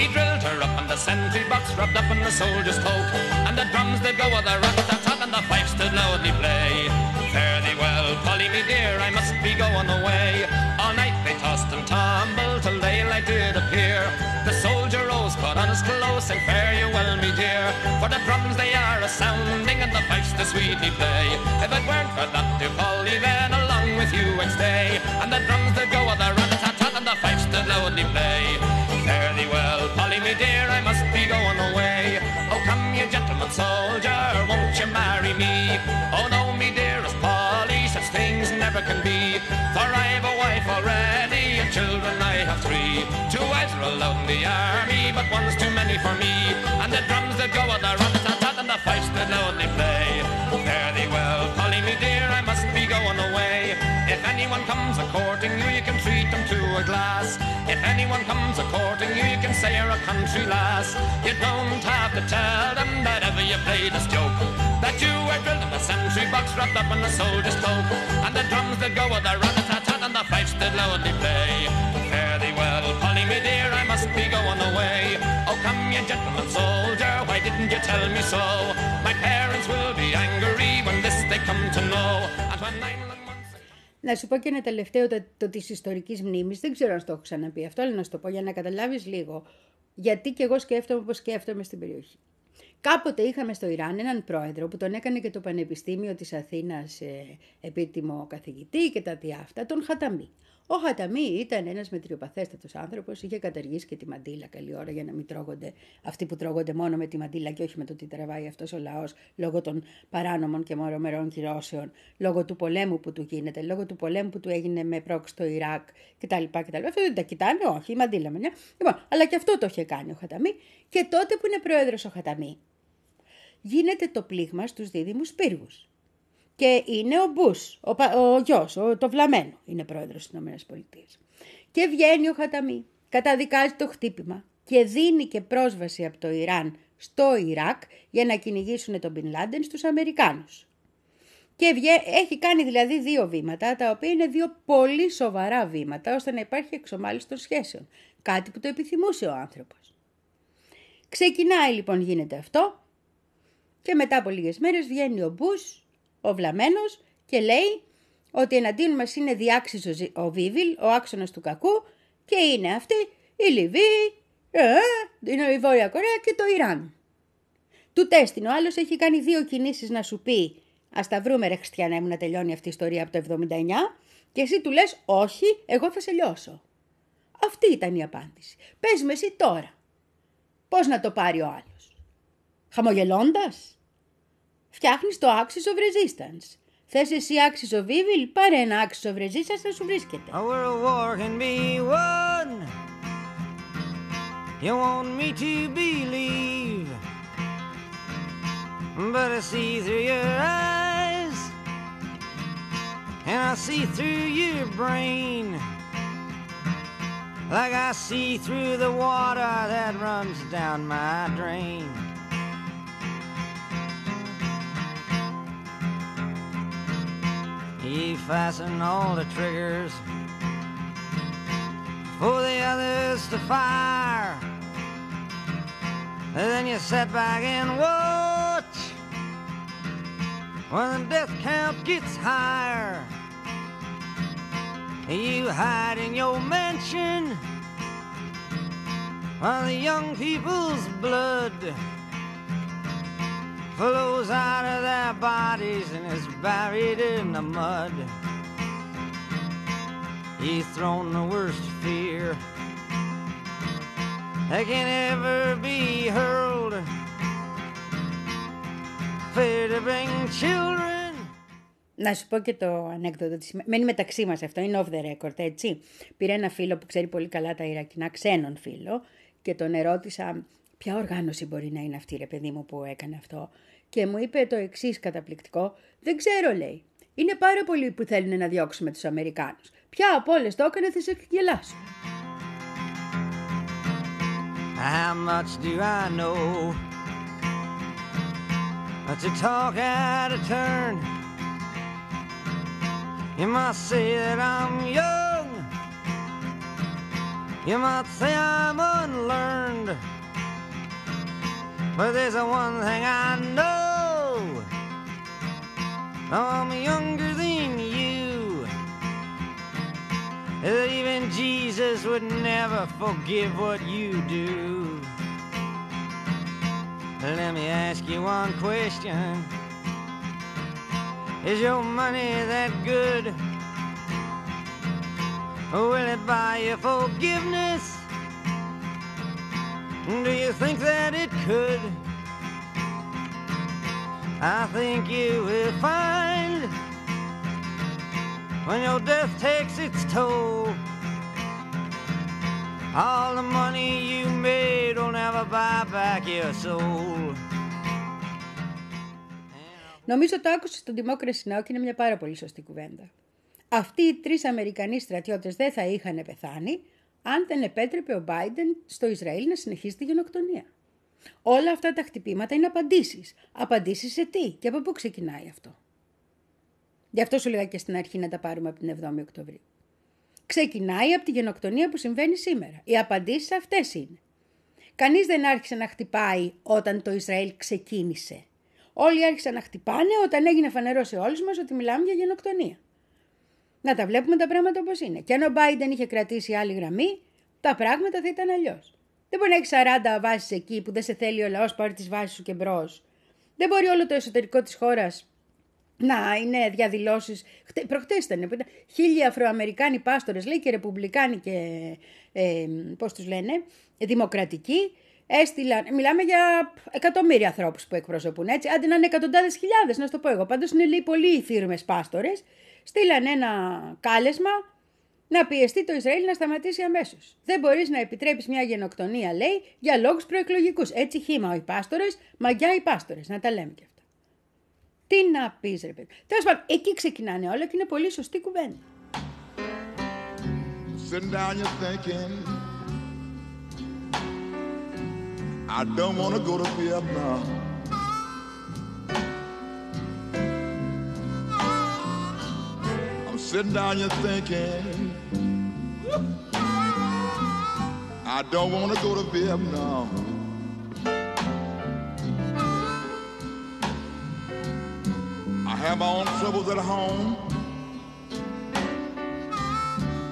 He drilled her up on the sentry box, rubbed up on the soldier's cloak, and the drums did go with a rat-tat-tat, and the pipes did loudly play. Fare thee well, Polly me dear, I must be going away. All night they tossed and tumbled his close, and fare you well, me dear. For the drums they are a sounding, and the pipes they sweetly play. If it weren't for that, dear Polly, then along with you I'd stay. And the drums that go with the rat-a-tat-tat, and the pipes that loudly play. Fare thee well, Polly, me dear, I must be going away. Oh, come, you gentleman soldier, won't you marry me but too many for me. And the drums that go with the rat-a-tat-tat, and the pipes that loudly play. Fare thee well, Polly, me dear, I must be going away. If anyone comes a courting you, you can treat them to a glass. If anyone comes a courting you, you can say you're a country lass. You don't have to tell them that ever you played this joke. That you were drilled in a sentry box wrapped up in a soldier's cloak. And the drums that go with a rat-a-tat-tat and the pipes that loudly play. Fare thee well, Polly, me dear, I must be going away. Oh, come, you gentleman soldier, why didn't you tell me so? My parents will be angry when this they come to know. And when I'm Να σου πω και ένα τελευταίο το, το της ιστορικής μνήμης. Δεν ξέρω αν το έχω ξαναπεί αυτό, αλλά να σου το πω για να καταλάβεις λίγο. Γιατί και εγώ σκέφτομαι όπως σκέφτομαι στην περιοχή. Κάποτε είχαμε στο Ιράν έναν πρόεδρο που τον έκανε και το Πανεπιστήμιο της Αθήνας ε, επίτιμο καθηγητή και τα διάφτα, τον Χαταμή. Ο Χαταμή ήταν ένας μετριοπαθέστατος άνθρωπος, είχε καταργήσει και τη μαντήλα καλή ώρα για να μην τρώγονται αυτοί που τρώγονται μόνο με τη μαντήλα και όχι με το τι τραβάει αυτός ο λαός λόγω των παράνομων και μορομερών κυρώσεων, λόγω του πολέμου που του γίνεται, λόγω του πολέμου που του έγινε με πρόξη στο Ιράκ κτλ. κτλ. Αυτό δεν τα κοιτάνε, όχι, η μαντήλα με Λοιπόν, αλλά και αυτό το είχε κάνει ο Χαταμή και τότε που είναι πρόεδρος ο Χαταμή, γίνεται το πλήγμα στους δίδυμους πύργους. Και είναι ο Μπούς, ο, ο γιος, ο, το βλαμένο, είναι πρόεδρος της ΗΠΑ. Και βγαίνει ο Χαταμή, καταδικάζει το χτύπημα και δίνει και πρόσβαση από το Ιράν στο Ιράκ για να κυνηγήσουν τον Μπιν Λάντεν στους Αμερικάνους. Και έχει κάνει δηλαδή δύο βήματα, τα οποία είναι δύο πολύ σοβαρά βήματα, ώστε να υπάρχει εξομάλυση των σχέσεων. Κάτι που το επιθυμούσε ο άνθρωπος. Ξεκινάει λοιπόν γίνεται αυτό και μετά από λίγες μέρες βγαίνει ο Μπούς ο βλαμένος και λέει ότι εναντίον μας είναι διάξης ο Βίβιλ, ο άξονας του κακού και είναι αυτή η Λιβύη, ε, είναι η Βόρεια Κορέα και το Ιράν. Του τέστην, ο άλλος έχει κάνει δύο κινήσεις να σου πει ας τα βρούμε ρε Χριστιανέ μου να τελειώνει αυτή η ιστορία από το 79 και εσύ του λες όχι, εγώ θα σε λιώσω. Αυτή ήταν η απάντηση. Πες με εσύ τώρα. Πώς να το πάρει ο άλλος. Χαμογελώντας φτιάχνεις το axis of resistance. Θες εσύ axis of evil, πάρε ένα axis of resistance να σου βρίσκεται. A world war can be won. You want me to believe But I see through your eyes And I see through your brain Like I see through the water that runs down my drain He fastened all the triggers for the others to fire. And then you sit back and watch when the death count gets higher. You hide in your mansion while the young people's blood flows out of their bodies and is buried in the mud. He's thrown the worst fear that can ever be hurled. Fear to bring children. Να σου πω και το ανέκδοτο της Μένει μεταξύ μας αυτό, είναι off the record, έτσι. Πήρε ένα φίλο που ξέρει πολύ καλά τα Ιρακινά, ξένον φίλο, και τον ερώτησα ποια οργάνωση μπορεί να είναι αυτή, ρε παιδί μου, που έκανε αυτό. Και μου είπε το εξής καταπληκτικό. Δεν ξέρω, λέει. Είναι πάρα πολλοί που θέλουν να διώξουμε τους Αμερικάνους. Ποια από όλες το έκανε θα σε γελάσω. How much do I know; To talk out of turn? You might say that I'm young. You might say I'm unlearned. But there's one thing I know. I'm younger than you. That even Jesus would never forgive what you do. Let me ask you one question. Is your money that good? Will it buy you forgiveness? Do you think that it could? I think you will find when your death takes its toll. All the money you made will never buy back your soul. Νομίζω το άκουσε στο Democracy Now! και είναι μια πάρα πολύ σωστή κουβέντα. Αυτοί οι τρεις Αμερικανοί στρατιώτες δεν θα είχαν πεθάνει αν δεν επέτρεπε ο Biden στο Ισραήλ να συνεχίσει τη γενοκτονία. Όλα αυτά τα χτυπήματα είναι απαντήσεις. Απαντήσεις σε τι και από πού ξεκινάει αυτό. Γι' αυτό σου λέγα και στην αρχή να τα πάρουμε από την 7η Οκτωβρίου. Ξεκινάει από τη γενοκτονία που συμβαίνει σήμερα. Οι απαντήσεις αυτές είναι. Κανείς δεν άρχισε να χτυπάει όταν το Ισραήλ ξεκίνησε. Όλοι άρχισαν να χτυπάνε όταν έγινε φανερό σε όλους μας ότι μιλάμε για γενοκτονία. Να τα βλέπουμε τα πράγματα όπως είναι. Και αν ο Biden είχε κρατήσει άλλη γραμμή, τα πράγματα θα ήταν αλλιώς. Δεν μπορεί να έχει 40 βάσεις εκεί που δεν σε θέλει ο λαός, πάρει τις βάσεις σου και μπρος. Δεν μπορεί όλο το εσωτερικό της χώρας να είναι διαδηλώσεις. Προχτές ήταν, ήταν χίλιοι Αφροαμερικάνοι πάστορες, λέει και Ρεπουμπλικάνοι και. Ε, Πώς τους λένε, Δημοκρατικοί. Έστειλαν, μιλάμε για εκατομμύρια ανθρώπους που εκπροσωπούν έτσι. Αντί να είναι εκατοντάδες χιλιάδες, να σου το πω εγώ. Πάντως είναι λέει πολλοί θύρμες πάστορες. Στείλαν ένα κάλεσμα να πιεστεί το Ισραήλ να σταματήσει αμέσως. Δεν μπορείς να επιτρέπεις μια γενοκτονία, λέει, για λόγους προεκλογικούς. Έτσι χύμα οι πάστορε, μαγιά οι πάστορε. Να τα λέμε και αυτά. Τι να πεις, ρε παιδί. Τέλος πάντων, εκεί ξεκινάνε όλα και είναι πολύ σωστή κουβέντα. Sitting down, you're thinking, I don't want to go to Vietnam. Sitting down, you're thinking, I don't want to go to Vietnam. I have my own troubles at home.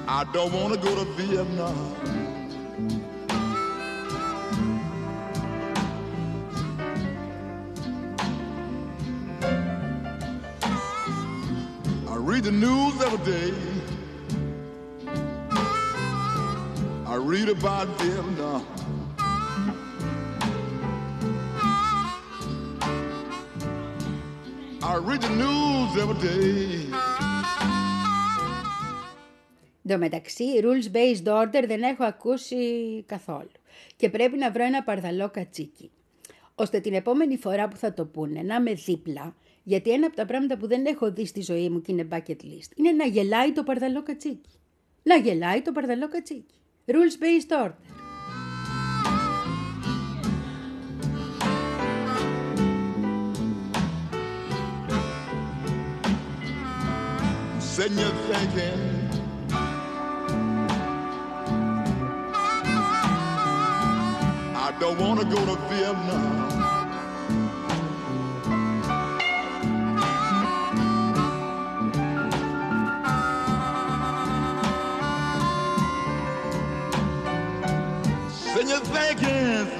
I don't want to go to Vietnam. Read the news every day. I read about Vietnam. I read the news every day. Εν τω μεταξύ, rules based order δεν έχω ακούσει καθόλου. Και πρέπει να βρω ένα παρδαλό κατσίκι. Ώστε την επόμενη φορά που θα το πούνε να είμαι δίπλα, γιατί ένα από τα πράγματα που δεν έχω δει στη ζωή μου και είναι bucket list, είναι να γελάει το παρδαλό κατσίκι. Να γελάει το παρδαλό κατσίκι. Rules based order. Sitting here thinking. I don't want to go to Vietnam.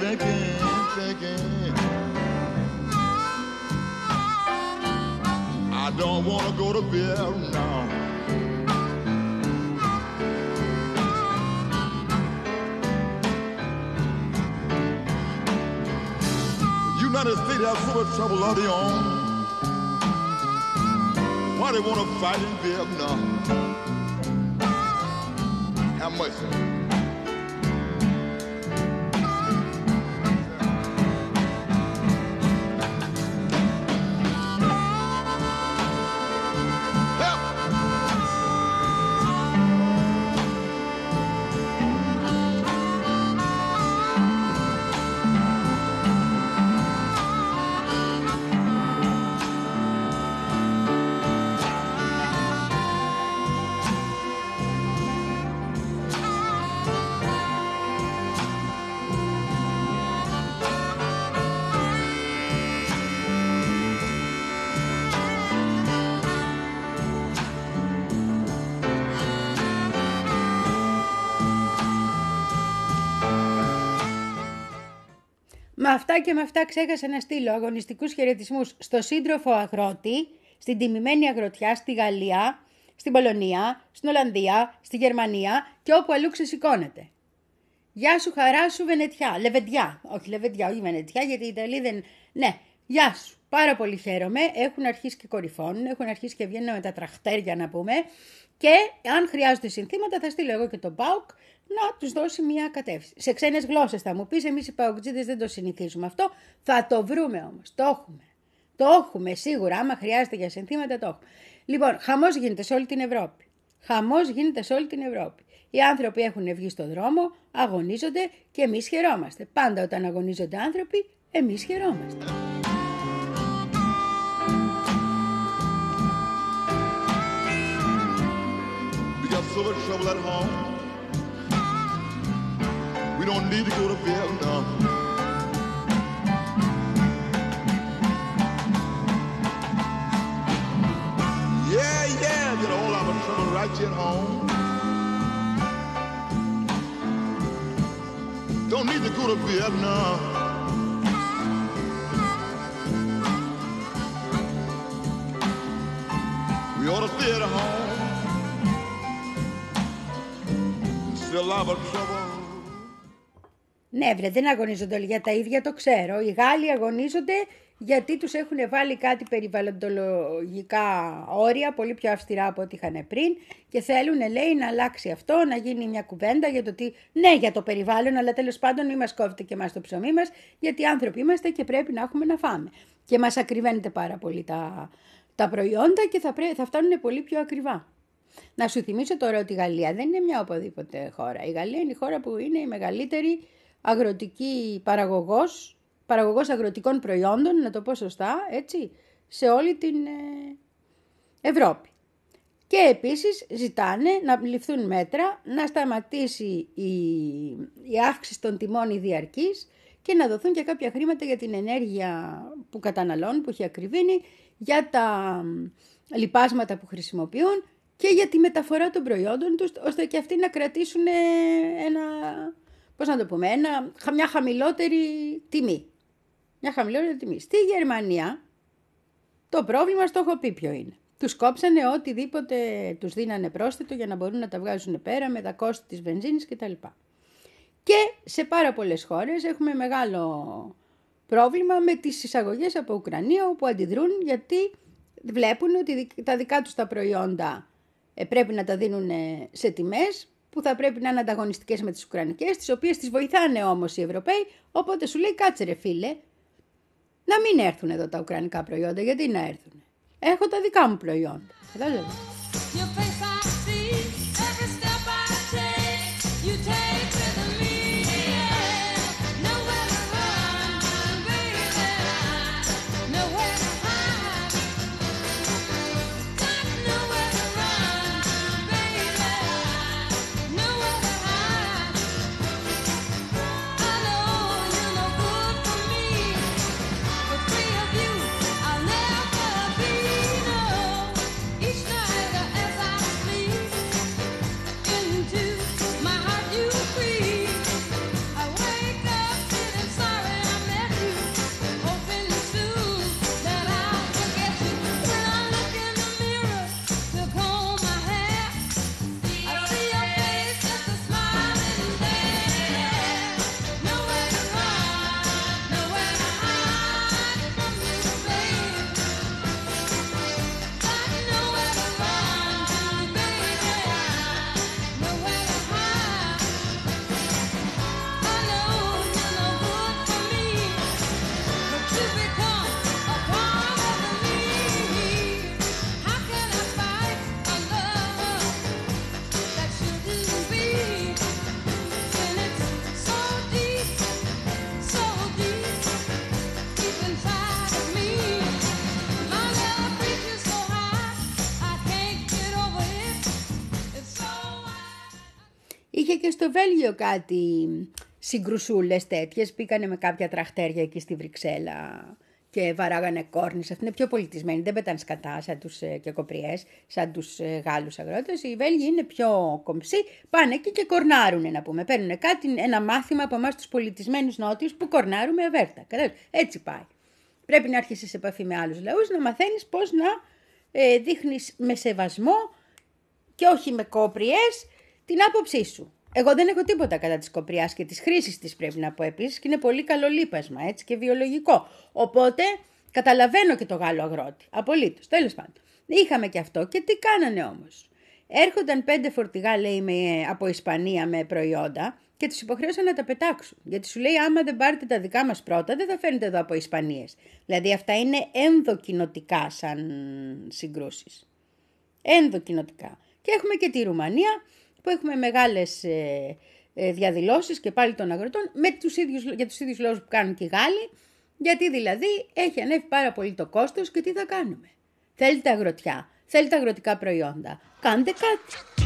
Thinking, thinking. I don't want to go to Vietnam. The United States has so much trouble of their own. Why they want to fight in Vietnam? How much? Αυτά και με αυτά ξέχασα να στείλω αγωνιστικούς χαιρετισμούς στο σύντροφο αγρότη, στην τιμημένη αγροτιά στη Γαλλία, στην Πολωνία, στην Ολλανδία, στη Γερμανία και όπου αλλού ξεσηκώνεται. Γεια σου, χαρά σου, Βενετιά. Λεβεντιά. Όχι, Λεβεντιά, όχι Βενετιά, γιατί οι Ιταλοί δεν. Ναι, γεια σου. Πάρα πολύ χαίρομαι. Έχουν αρχίσει και κορυφώνουν, έχουν αρχίσει και βγαίνουν με τα τραχτέρια να πούμε. Και αν χρειάζονται συνθήματα, θα στείλω εγώ και τον Πάουκ να τους δώσει μια κατεύθυνση. Σε ξένες γλώσσες θα μου πεις, εμείς οι Παουκτζίδε δεν το συνηθίζουμε αυτό. Θα το βρούμε όμως. Το έχουμε. Το έχουμε σίγουρα. Άμα χρειάζεται για συνθήματα, το έχουμε. Λοιπόν, χαμός γίνεται σε όλη την Ευρώπη. Χαμός γίνεται σε όλη την Ευρώπη. Οι άνθρωποι έχουν βγει στον δρόμο, αγωνίζονται και εμείς χαιρόμαστε. Πάντα όταν αγωνίζονται άνθρωποι, εμείς χαιρόμαστε. We got so much trouble at home. We don't need to go to Vietnam. Yeah, yeah, get all our trouble right here at home. Don't need to go to Vietnam. We ought to stay at home. Still our trouble. Ναι, βρε, δεν αγωνίζονται όλοι για τα ίδια, το ξέρω. Οι Γάλλοι αγωνίζονται γιατί τους έχουν βάλει κάτι περιβαλλοντολογικά όρια, πολύ πιο αυστηρά από ό,τι είχαν πριν και θέλουν, λέει, να αλλάξει αυτό, να γίνει μια κουβέντα για το τι, ναι, για το περιβάλλον, αλλά τέλος πάντων μην μας κόβετε και εμάς το ψωμί μας, γιατί άνθρωποι είμαστε και πρέπει να έχουμε να φάμε. Και μας ακριβένεται πάρα πολύ τα, τα προϊόντα και θα, πρέ, θα φτάνουν πολύ πιο ακριβά. Να σου θυμίσω τώρα ότι η Γαλλία δεν είναι μια οπουδήποτε χώρα. Η Γαλλία είναι η χώρα που είναι η μεγαλύτερη αγροτική παραγωγός, παραγωγός αγροτικών προϊόντων, να το πω σωστά, έτσι, σε όλη την ε, Ευρώπη. Και επίσης ζητάνε να ληφθούν μέτρα, να σταματήσει η, η αύξηση των τιμών η διαρκής και να δοθούν και κάποια χρήματα για την ενέργεια που καταναλώνουν, που έχει ακριβήνει, για τα λιπάσματα που χρησιμοποιούν και για τη μεταφορά των προϊόντων τους, ώστε και αυτοί να κρατήσουν ένα, πώς να το πούμε, ένα, μια χαμηλότερη τιμή. Μια χαμηλότερη τιμή. Στη Γερμανία το πρόβλημα στο έχω πει ποιο είναι. Τους κόψανε οτιδήποτε τους δίνανε πρόσθετο για να μπορούν να τα βγάζουν πέρα με τα κόστη της βενζίνης κτλ. Και σε πάρα πολλές χώρες έχουμε μεγάλο πρόβλημα με τις εισαγωγές από Ουκρανία όπου αντιδρούν γιατί βλέπουν ότι τα δικά τους τα προϊόντα ε, πρέπει να τα δίνουν σε τιμές που θα πρέπει να είναι ανταγωνιστικές με τις Ουκρανικές, τις οποίες τις βοηθάνε όμως οι Ευρωπαίοι, οπότε σου λέει κάτσε ρε φίλε, να μην έρθουν εδώ τα Ουκρανικά προϊόντα, γιατί να έρθουν. Έχω τα δικά μου προϊόντα. Και στο Βέλγιο κάτι συγκρουσούλες τέτοιες, πήγανε με κάποια τραχτέρια εκεί στη Βρυξέλλα και βαράγανε κόρνες. Αυτοί είναι πιο πολιτισμένοι, δεν πετάνε σκατά σαν τους ε, και κοπριές, σαν τους ε, Γάλλους αγρότες. Οι Βέλγοι είναι πιο κομψοί, πάνε εκεί και κορνάρουν να πούμε. Παίρνουν κάτι, ένα μάθημα από εμάς τους πολιτισμένους νότιους που κορνάρουμε αβέρτα. Κατάλαβες; Έτσι πάει. Πρέπει να έρχεσαι σε επαφή με άλλους λαούς, να μαθαίνεις πώς να ε, δείχνεις με σεβασμό και όχι με κόπριες την άποψή σου. Εγώ δεν έχω τίποτα κατά της κοπριάς και της χρήσης της πρέπει να πω επίσης και είναι πολύ καλό λείπασμα έτσι και βιολογικό. Οπότε καταλαβαίνω και το Γάλλο αγρότη. Απολύτως. Τέλος πάντων. Είχαμε και αυτό και τι κάνανε όμως; Έρχονταν πέντε φορτηγά λέει με, από Ισπανία με προϊόντα και τους υποχρέωσαν να τα πετάξουν. Γιατί σου λέει άμα δεν πάρετε τα δικά μας πρώτα δεν θα φέρνετε εδώ από Ισπανίες. Δηλαδή αυτά είναι ενδοκινοτικά σαν συγκρούσεις ενδοκινοτικά. Και έχουμε και τη Ρουμανία που έχουμε μεγάλες ε, ε, διαδηλώσεις και πάλι των αγροτών με τους ίδιους, για τους ίδιους λόγους που κάνουν και οι Γάλλοι, γιατί δηλαδή έχει ανέβει πάρα πολύ το κόστος και τι θα κάνουμε. Θέλετε αγροτιά, θέλετε αγροτικά προϊόντα, κάντε κάτι.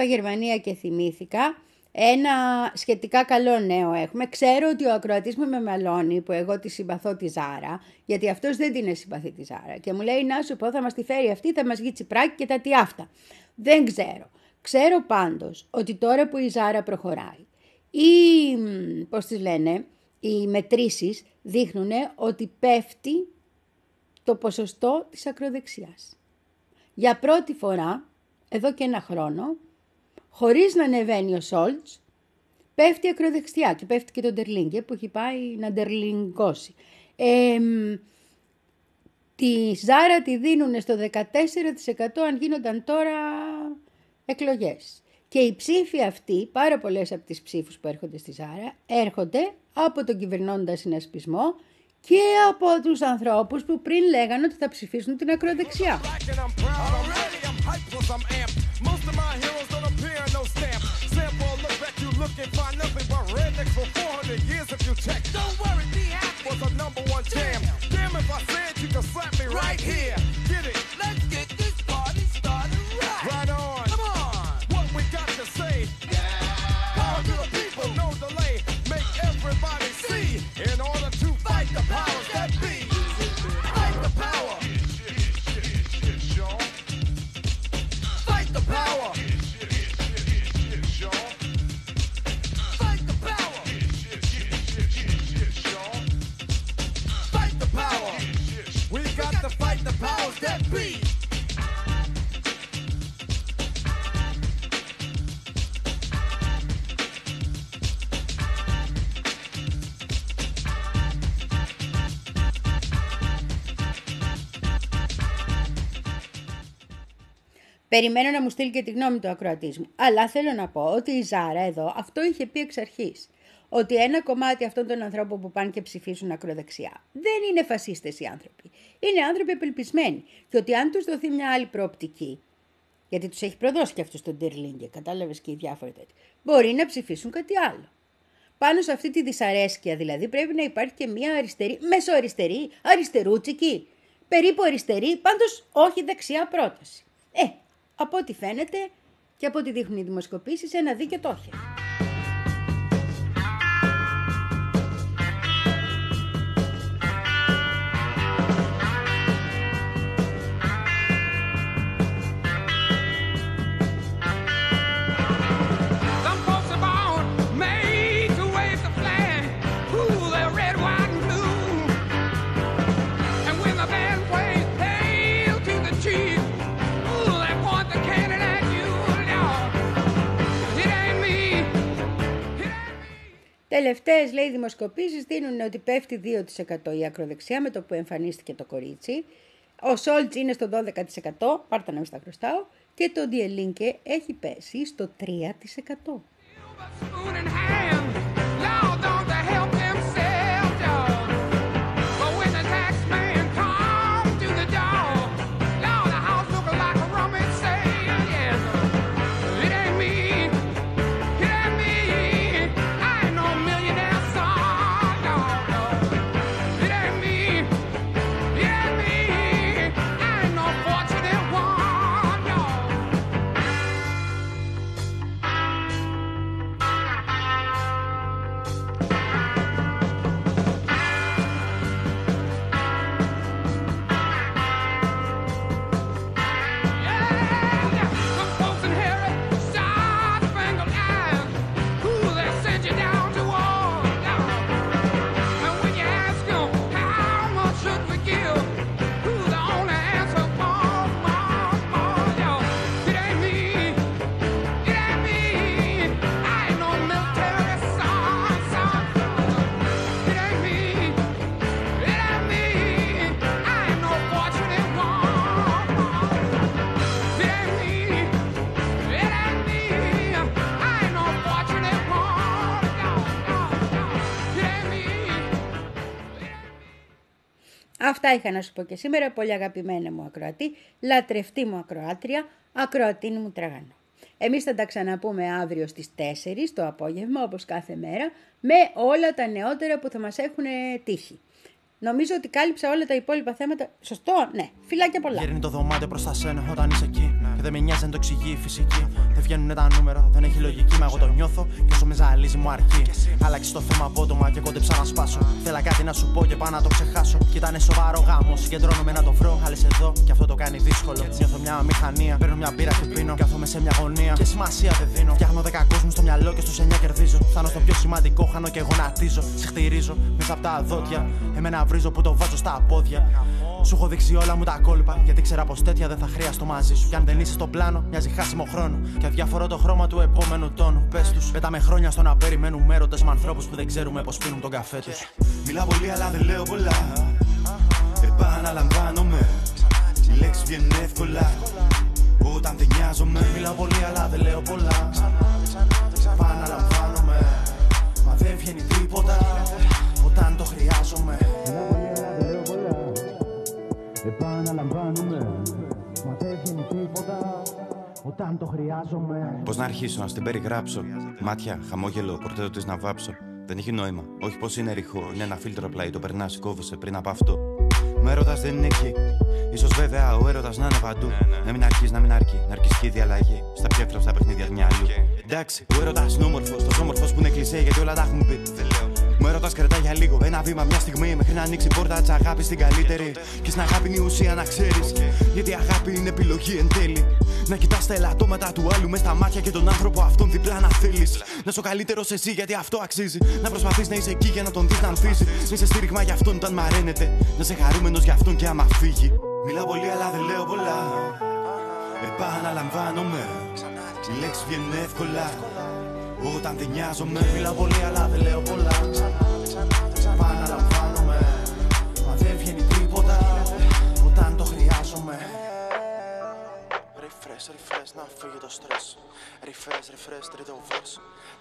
Είπα Γερμανία και θυμήθηκα. Ένα σχετικά καλό νέο έχουμε. Ξέρω ότι ο ακροατής μου με μαλώνει που εγώ τη συμπαθώ τη Ζάρα, γιατί αυτός δεν την συμπαθεί τη Ζάρα. Και μου λέει να σου πω θα μας τη φέρει αυτή, θα μας βγει τσιπράκι και τα τι αυτά. Δεν ξέρω. Ξέρω πάντως ότι τώρα που η Ζάρα προχωράει, ή μ, πώς τις λένε, οι μετρήσεις δείχνουν ότι πέφτει το ποσοστό της ακροδεξιάς. Για πρώτη φορά, εδώ και ένα χρόνο, χωρίς να ανεβαίνει ο Σόλτς, πέφτει η ακροδεξιά και πέφτει και το Ντερλίνγκε που έχει πάει να ντερλιγκώσει. Ε, μ, τη Ζάρα τη δίνουν στο 14% αν γίνονταν τώρα εκλογές. Και οι ψήφοι αυτοί, πάρα πολλές από τις ψήφους που έρχονται στη Ζάρα, έρχονται από τον κυβερνώντα συνασπισμό και από τους ανθρώπους που πριν λέγανε ότι θα ψηφίσουν την ακροδεξιά. Look back, you look and find nothing but rednecks for 400 years if you check. Don't worry, be happy. Was a number one jam. Damn if I said you could slap me right here. Get it? Let's Περιμένω να μου στείλει και τη γνώμη του ακροατήσμου. Αλλά θέλω να πω ότι η Ζάρα εδώ αυτό είχε πει εξ αρχής. Ότι ένα κομμάτι αυτών των ανθρώπων που πάνε και ψηφίσουν ακροδεξιά δεν είναι φασίστες οι άνθρωποι. Είναι άνθρωποι απελπισμένοι. Και ότι αν τους δοθεί μια άλλη προοπτική, γιατί τους έχει προδώσει και αυτού τον Τερλίνγκε, κατάλαβες και οι διάφοροι τέτοιοι, μπορεί να ψηφίσουν κάτι άλλο. Πάνω σε αυτή τη δυσαρέσκεια δηλαδή πρέπει να υπάρχει και μια αριστερή, μεσοαριστερή, αριστερούτσικη, περίπου αριστερή, πάντως όχι δεξιά πρόταση. Ε, από ό,τι φαίνεται και από ό,τι δείχνουν οι δημοσκοπήσεις, ένα δίκαιο το έχει. Me. Τελευταίες λέει δημοσκοπήσεις δίνουν ότι πέφτει 2% η ακροδεξιά με το που εμφανίστηκε το κορίτσι. Ο Σόλτς είναι στο 12%, πάρτε να μην στα χρωστάω, και το Διελίνκε έχει πέσει στο 3%. Αυτά είχα να σου πω και σήμερα, πολύ αγαπημένα μου ακροατή, λατρευτή μου ακροάτρια, ακροατίνη μου τραγανό. Εμείς θα τα ξαναπούμε αύριο στις 4 το απόγευμα, όπως κάθε μέρα, με όλα τα νεότερα που θα μας έχουν τύχει. Νομίζω ότι κάλυψα όλα τα υπόλοιπα θέματα. Σωστό, ναι. Φιλάκια πολλά. Γέρνει το δωμάτιο προς τα σένα όταν είσαι εκεί. Και δεν με νοιάζει αν το εξηγεί η φυσική. Δεν βγαίνουν τα νούμερα, δεν έχει λογική. Μα εγώ το νιώθω και όσο με ζαλίζει μου αρκεί. Άλλαξε το θέμα απότομα και κόντεψα να σπάσω. Θέλα κάτι να σου πω και πάω να το ξεχάσω. Κι ήταν σοβαρό γάμο. Συγκεντρώνομαι να το βρω. Άλλες εδώ και αυτό το κάνει δύσκολο. Νιώθω μια μηχανία. Παίρνω μια μπύρα και πίνω. Κάθομαι σε μια γωνία. Και σημασία δεν δίνω. Φτιάχνω δέκα κόσμους στο μυαλό και στους 9 κερδίζω. Φτάνω στο πιο σημαντικό, χάνω και γονατίζω. Σε χτυρίζω μέσα από τα δόντια. Εμένα βρίζω που το βάζω στα πόδια. Σου έχω δείξει όλα μου τα κόλπα. Γιατί ξέρα πως τέτοια δεν θα χρειαστώ μαζί σου. Κι αν δεν είσαι στο πλάνο, μοιάζει χάσιμο χρόνο. Και αδιαφορώ το χρώμα του επόμενου τόνου. Πες τους, πέταμε χρόνια στο να περιμένουμε έρωτες με ανθρώπους που δεν ξέρουμε πώ πίνουν τον καφέ τους. Μιλάω πολύ αλλά δεν λέω πολλά Επαναλαμβάνομαι Οι λέξεις βγαίνουν εύκολα Όταν δεν νοιάζομαι Μιλάω πολύ, αλλά δεν λέω πολλά. Επαναλαμβάνομαι. Μα δεν βγαίνει τίποτα όταν το χρειάζομαι. Επαναλαμβάνομαι. Μα δεν βγαίνει τίποτα όταν το χρειάζομαι. Πώς να αρχίσω να στην περιγράψω. Μάτια, χαμόγελο, πορτέτο της να βάψω. Δεν έχει νόημα, όχι πως είναι ρηχό Είναι ένα φίλτρο απλά ή το περνάς, κόβεσαι πριν από αυτό. Μα έρωτας δεν είναι εκεί. Ίσως βέβαια ο έρωτας να είναι παντού. Να μην αρχίσεις, να μην αρκεί, να αρκεί και η διαλλαγή. Στα πιο εύκολα παιχνίδια του μυαλού Εντάξει, ο έρωτας είναι όμορφος, τόσο όμορφος που είναι κλεισέ γιατί όλα τα έχουν πει Μου έρωτας κρατά για λίγο, ένα βήμα, μια στιγμή Μέχρι να ανοίξει η πόρτα της αγάπης στην καλύτερη Και στην αγάπη είναι η ουσία να ξέρεις Γιατί η αγάπη είναι επιλογή εν τέλει να κοιτάς τα ελαττώματα του άλλου μες στα μάτια και τον άνθρωπο αυτόν διπλά να θέλεις Να είσαι ο καλύτερος εσύ γιατί αυτό αξίζει. Να προσπαθείς να είσαι εκεί για να τον δεις να ανθίζει. Να είσαι στήριγμα για αυτόν όταν μαραίνεται. Να είσαι χαρούμενος για αυτόν και άμα φύγει. Μιλάω πολύ αλλά δεν λέω πολλά. Επαναλαμβάνομαι. Οι λέξεις βγαίνουν εύκολα. Όταν δεν νοιάζομαι. Μιλάω πολύ, αλλά δεν λέω πολλά. Επαναλαμβάνομαι. Μα δεν βγαίνει τίποτα όταν το χρειάζομαι. Refresh, refresh, να φύγει το stress. Refresh, refresh, τρίτο verse.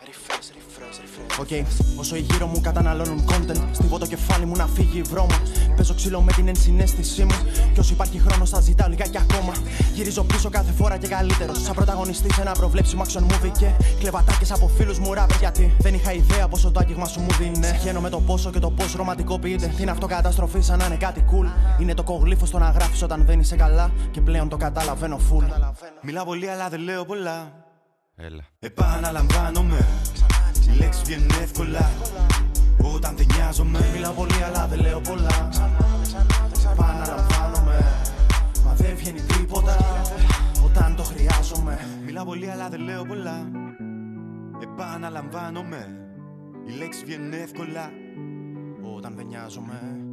Refresh, refresh, refresh. OK, όσο οι γύρω μου καταναλώνουν content, στίβω το κεφάλι μου να φύγει η βρώμα. Παίζω ξύλο με την ενσυναίσθησή μου. Κι όσο υπάρχει χρόνος, θα ζητάω λιγάκι ακόμα. Γυρίζω πίσω κάθε φορά και καλύτερο. Σαν πρωταγωνιστή σε ένα προβλέψιμο action movie και κλέβω ατάκες από φίλους μου ράπερ. Γιατί δεν είχα ιδέα πόσο το άγγιγμα σου μου δίνει. Βγαίνω με το πόσο και το πώς ρομαντικοποιείται. Την αυτοκαταστροφή σαν να είναι κάτι cool. Είναι τοκογλύφος το να γράφεις όταν δεν είσαι καλά. Και πλέον το καταλαβαίνω full. Μιλάω πολύ, αλλά δεν λέω πολλά. Έλα. Επαναλαμβάνομαι. Οι λέξει βγαίνουν εύκολα. Όταν δεν νοιάζομαι. Μιλάω πολύ, αλλά δεν λέω πολλά. Επαναλαμβάνομαι. Μα δεν βγαίνει τίποτα όταν το χρειάζομαι. Μιλάω πολύ, αλλά δεν λέω πολλά. Επαναλαμβάνομαι. Οι λέξει βγαίνουν εύκολα. Όταν δεν νοιάζομαι. Όταν δεν νοιάζομαι.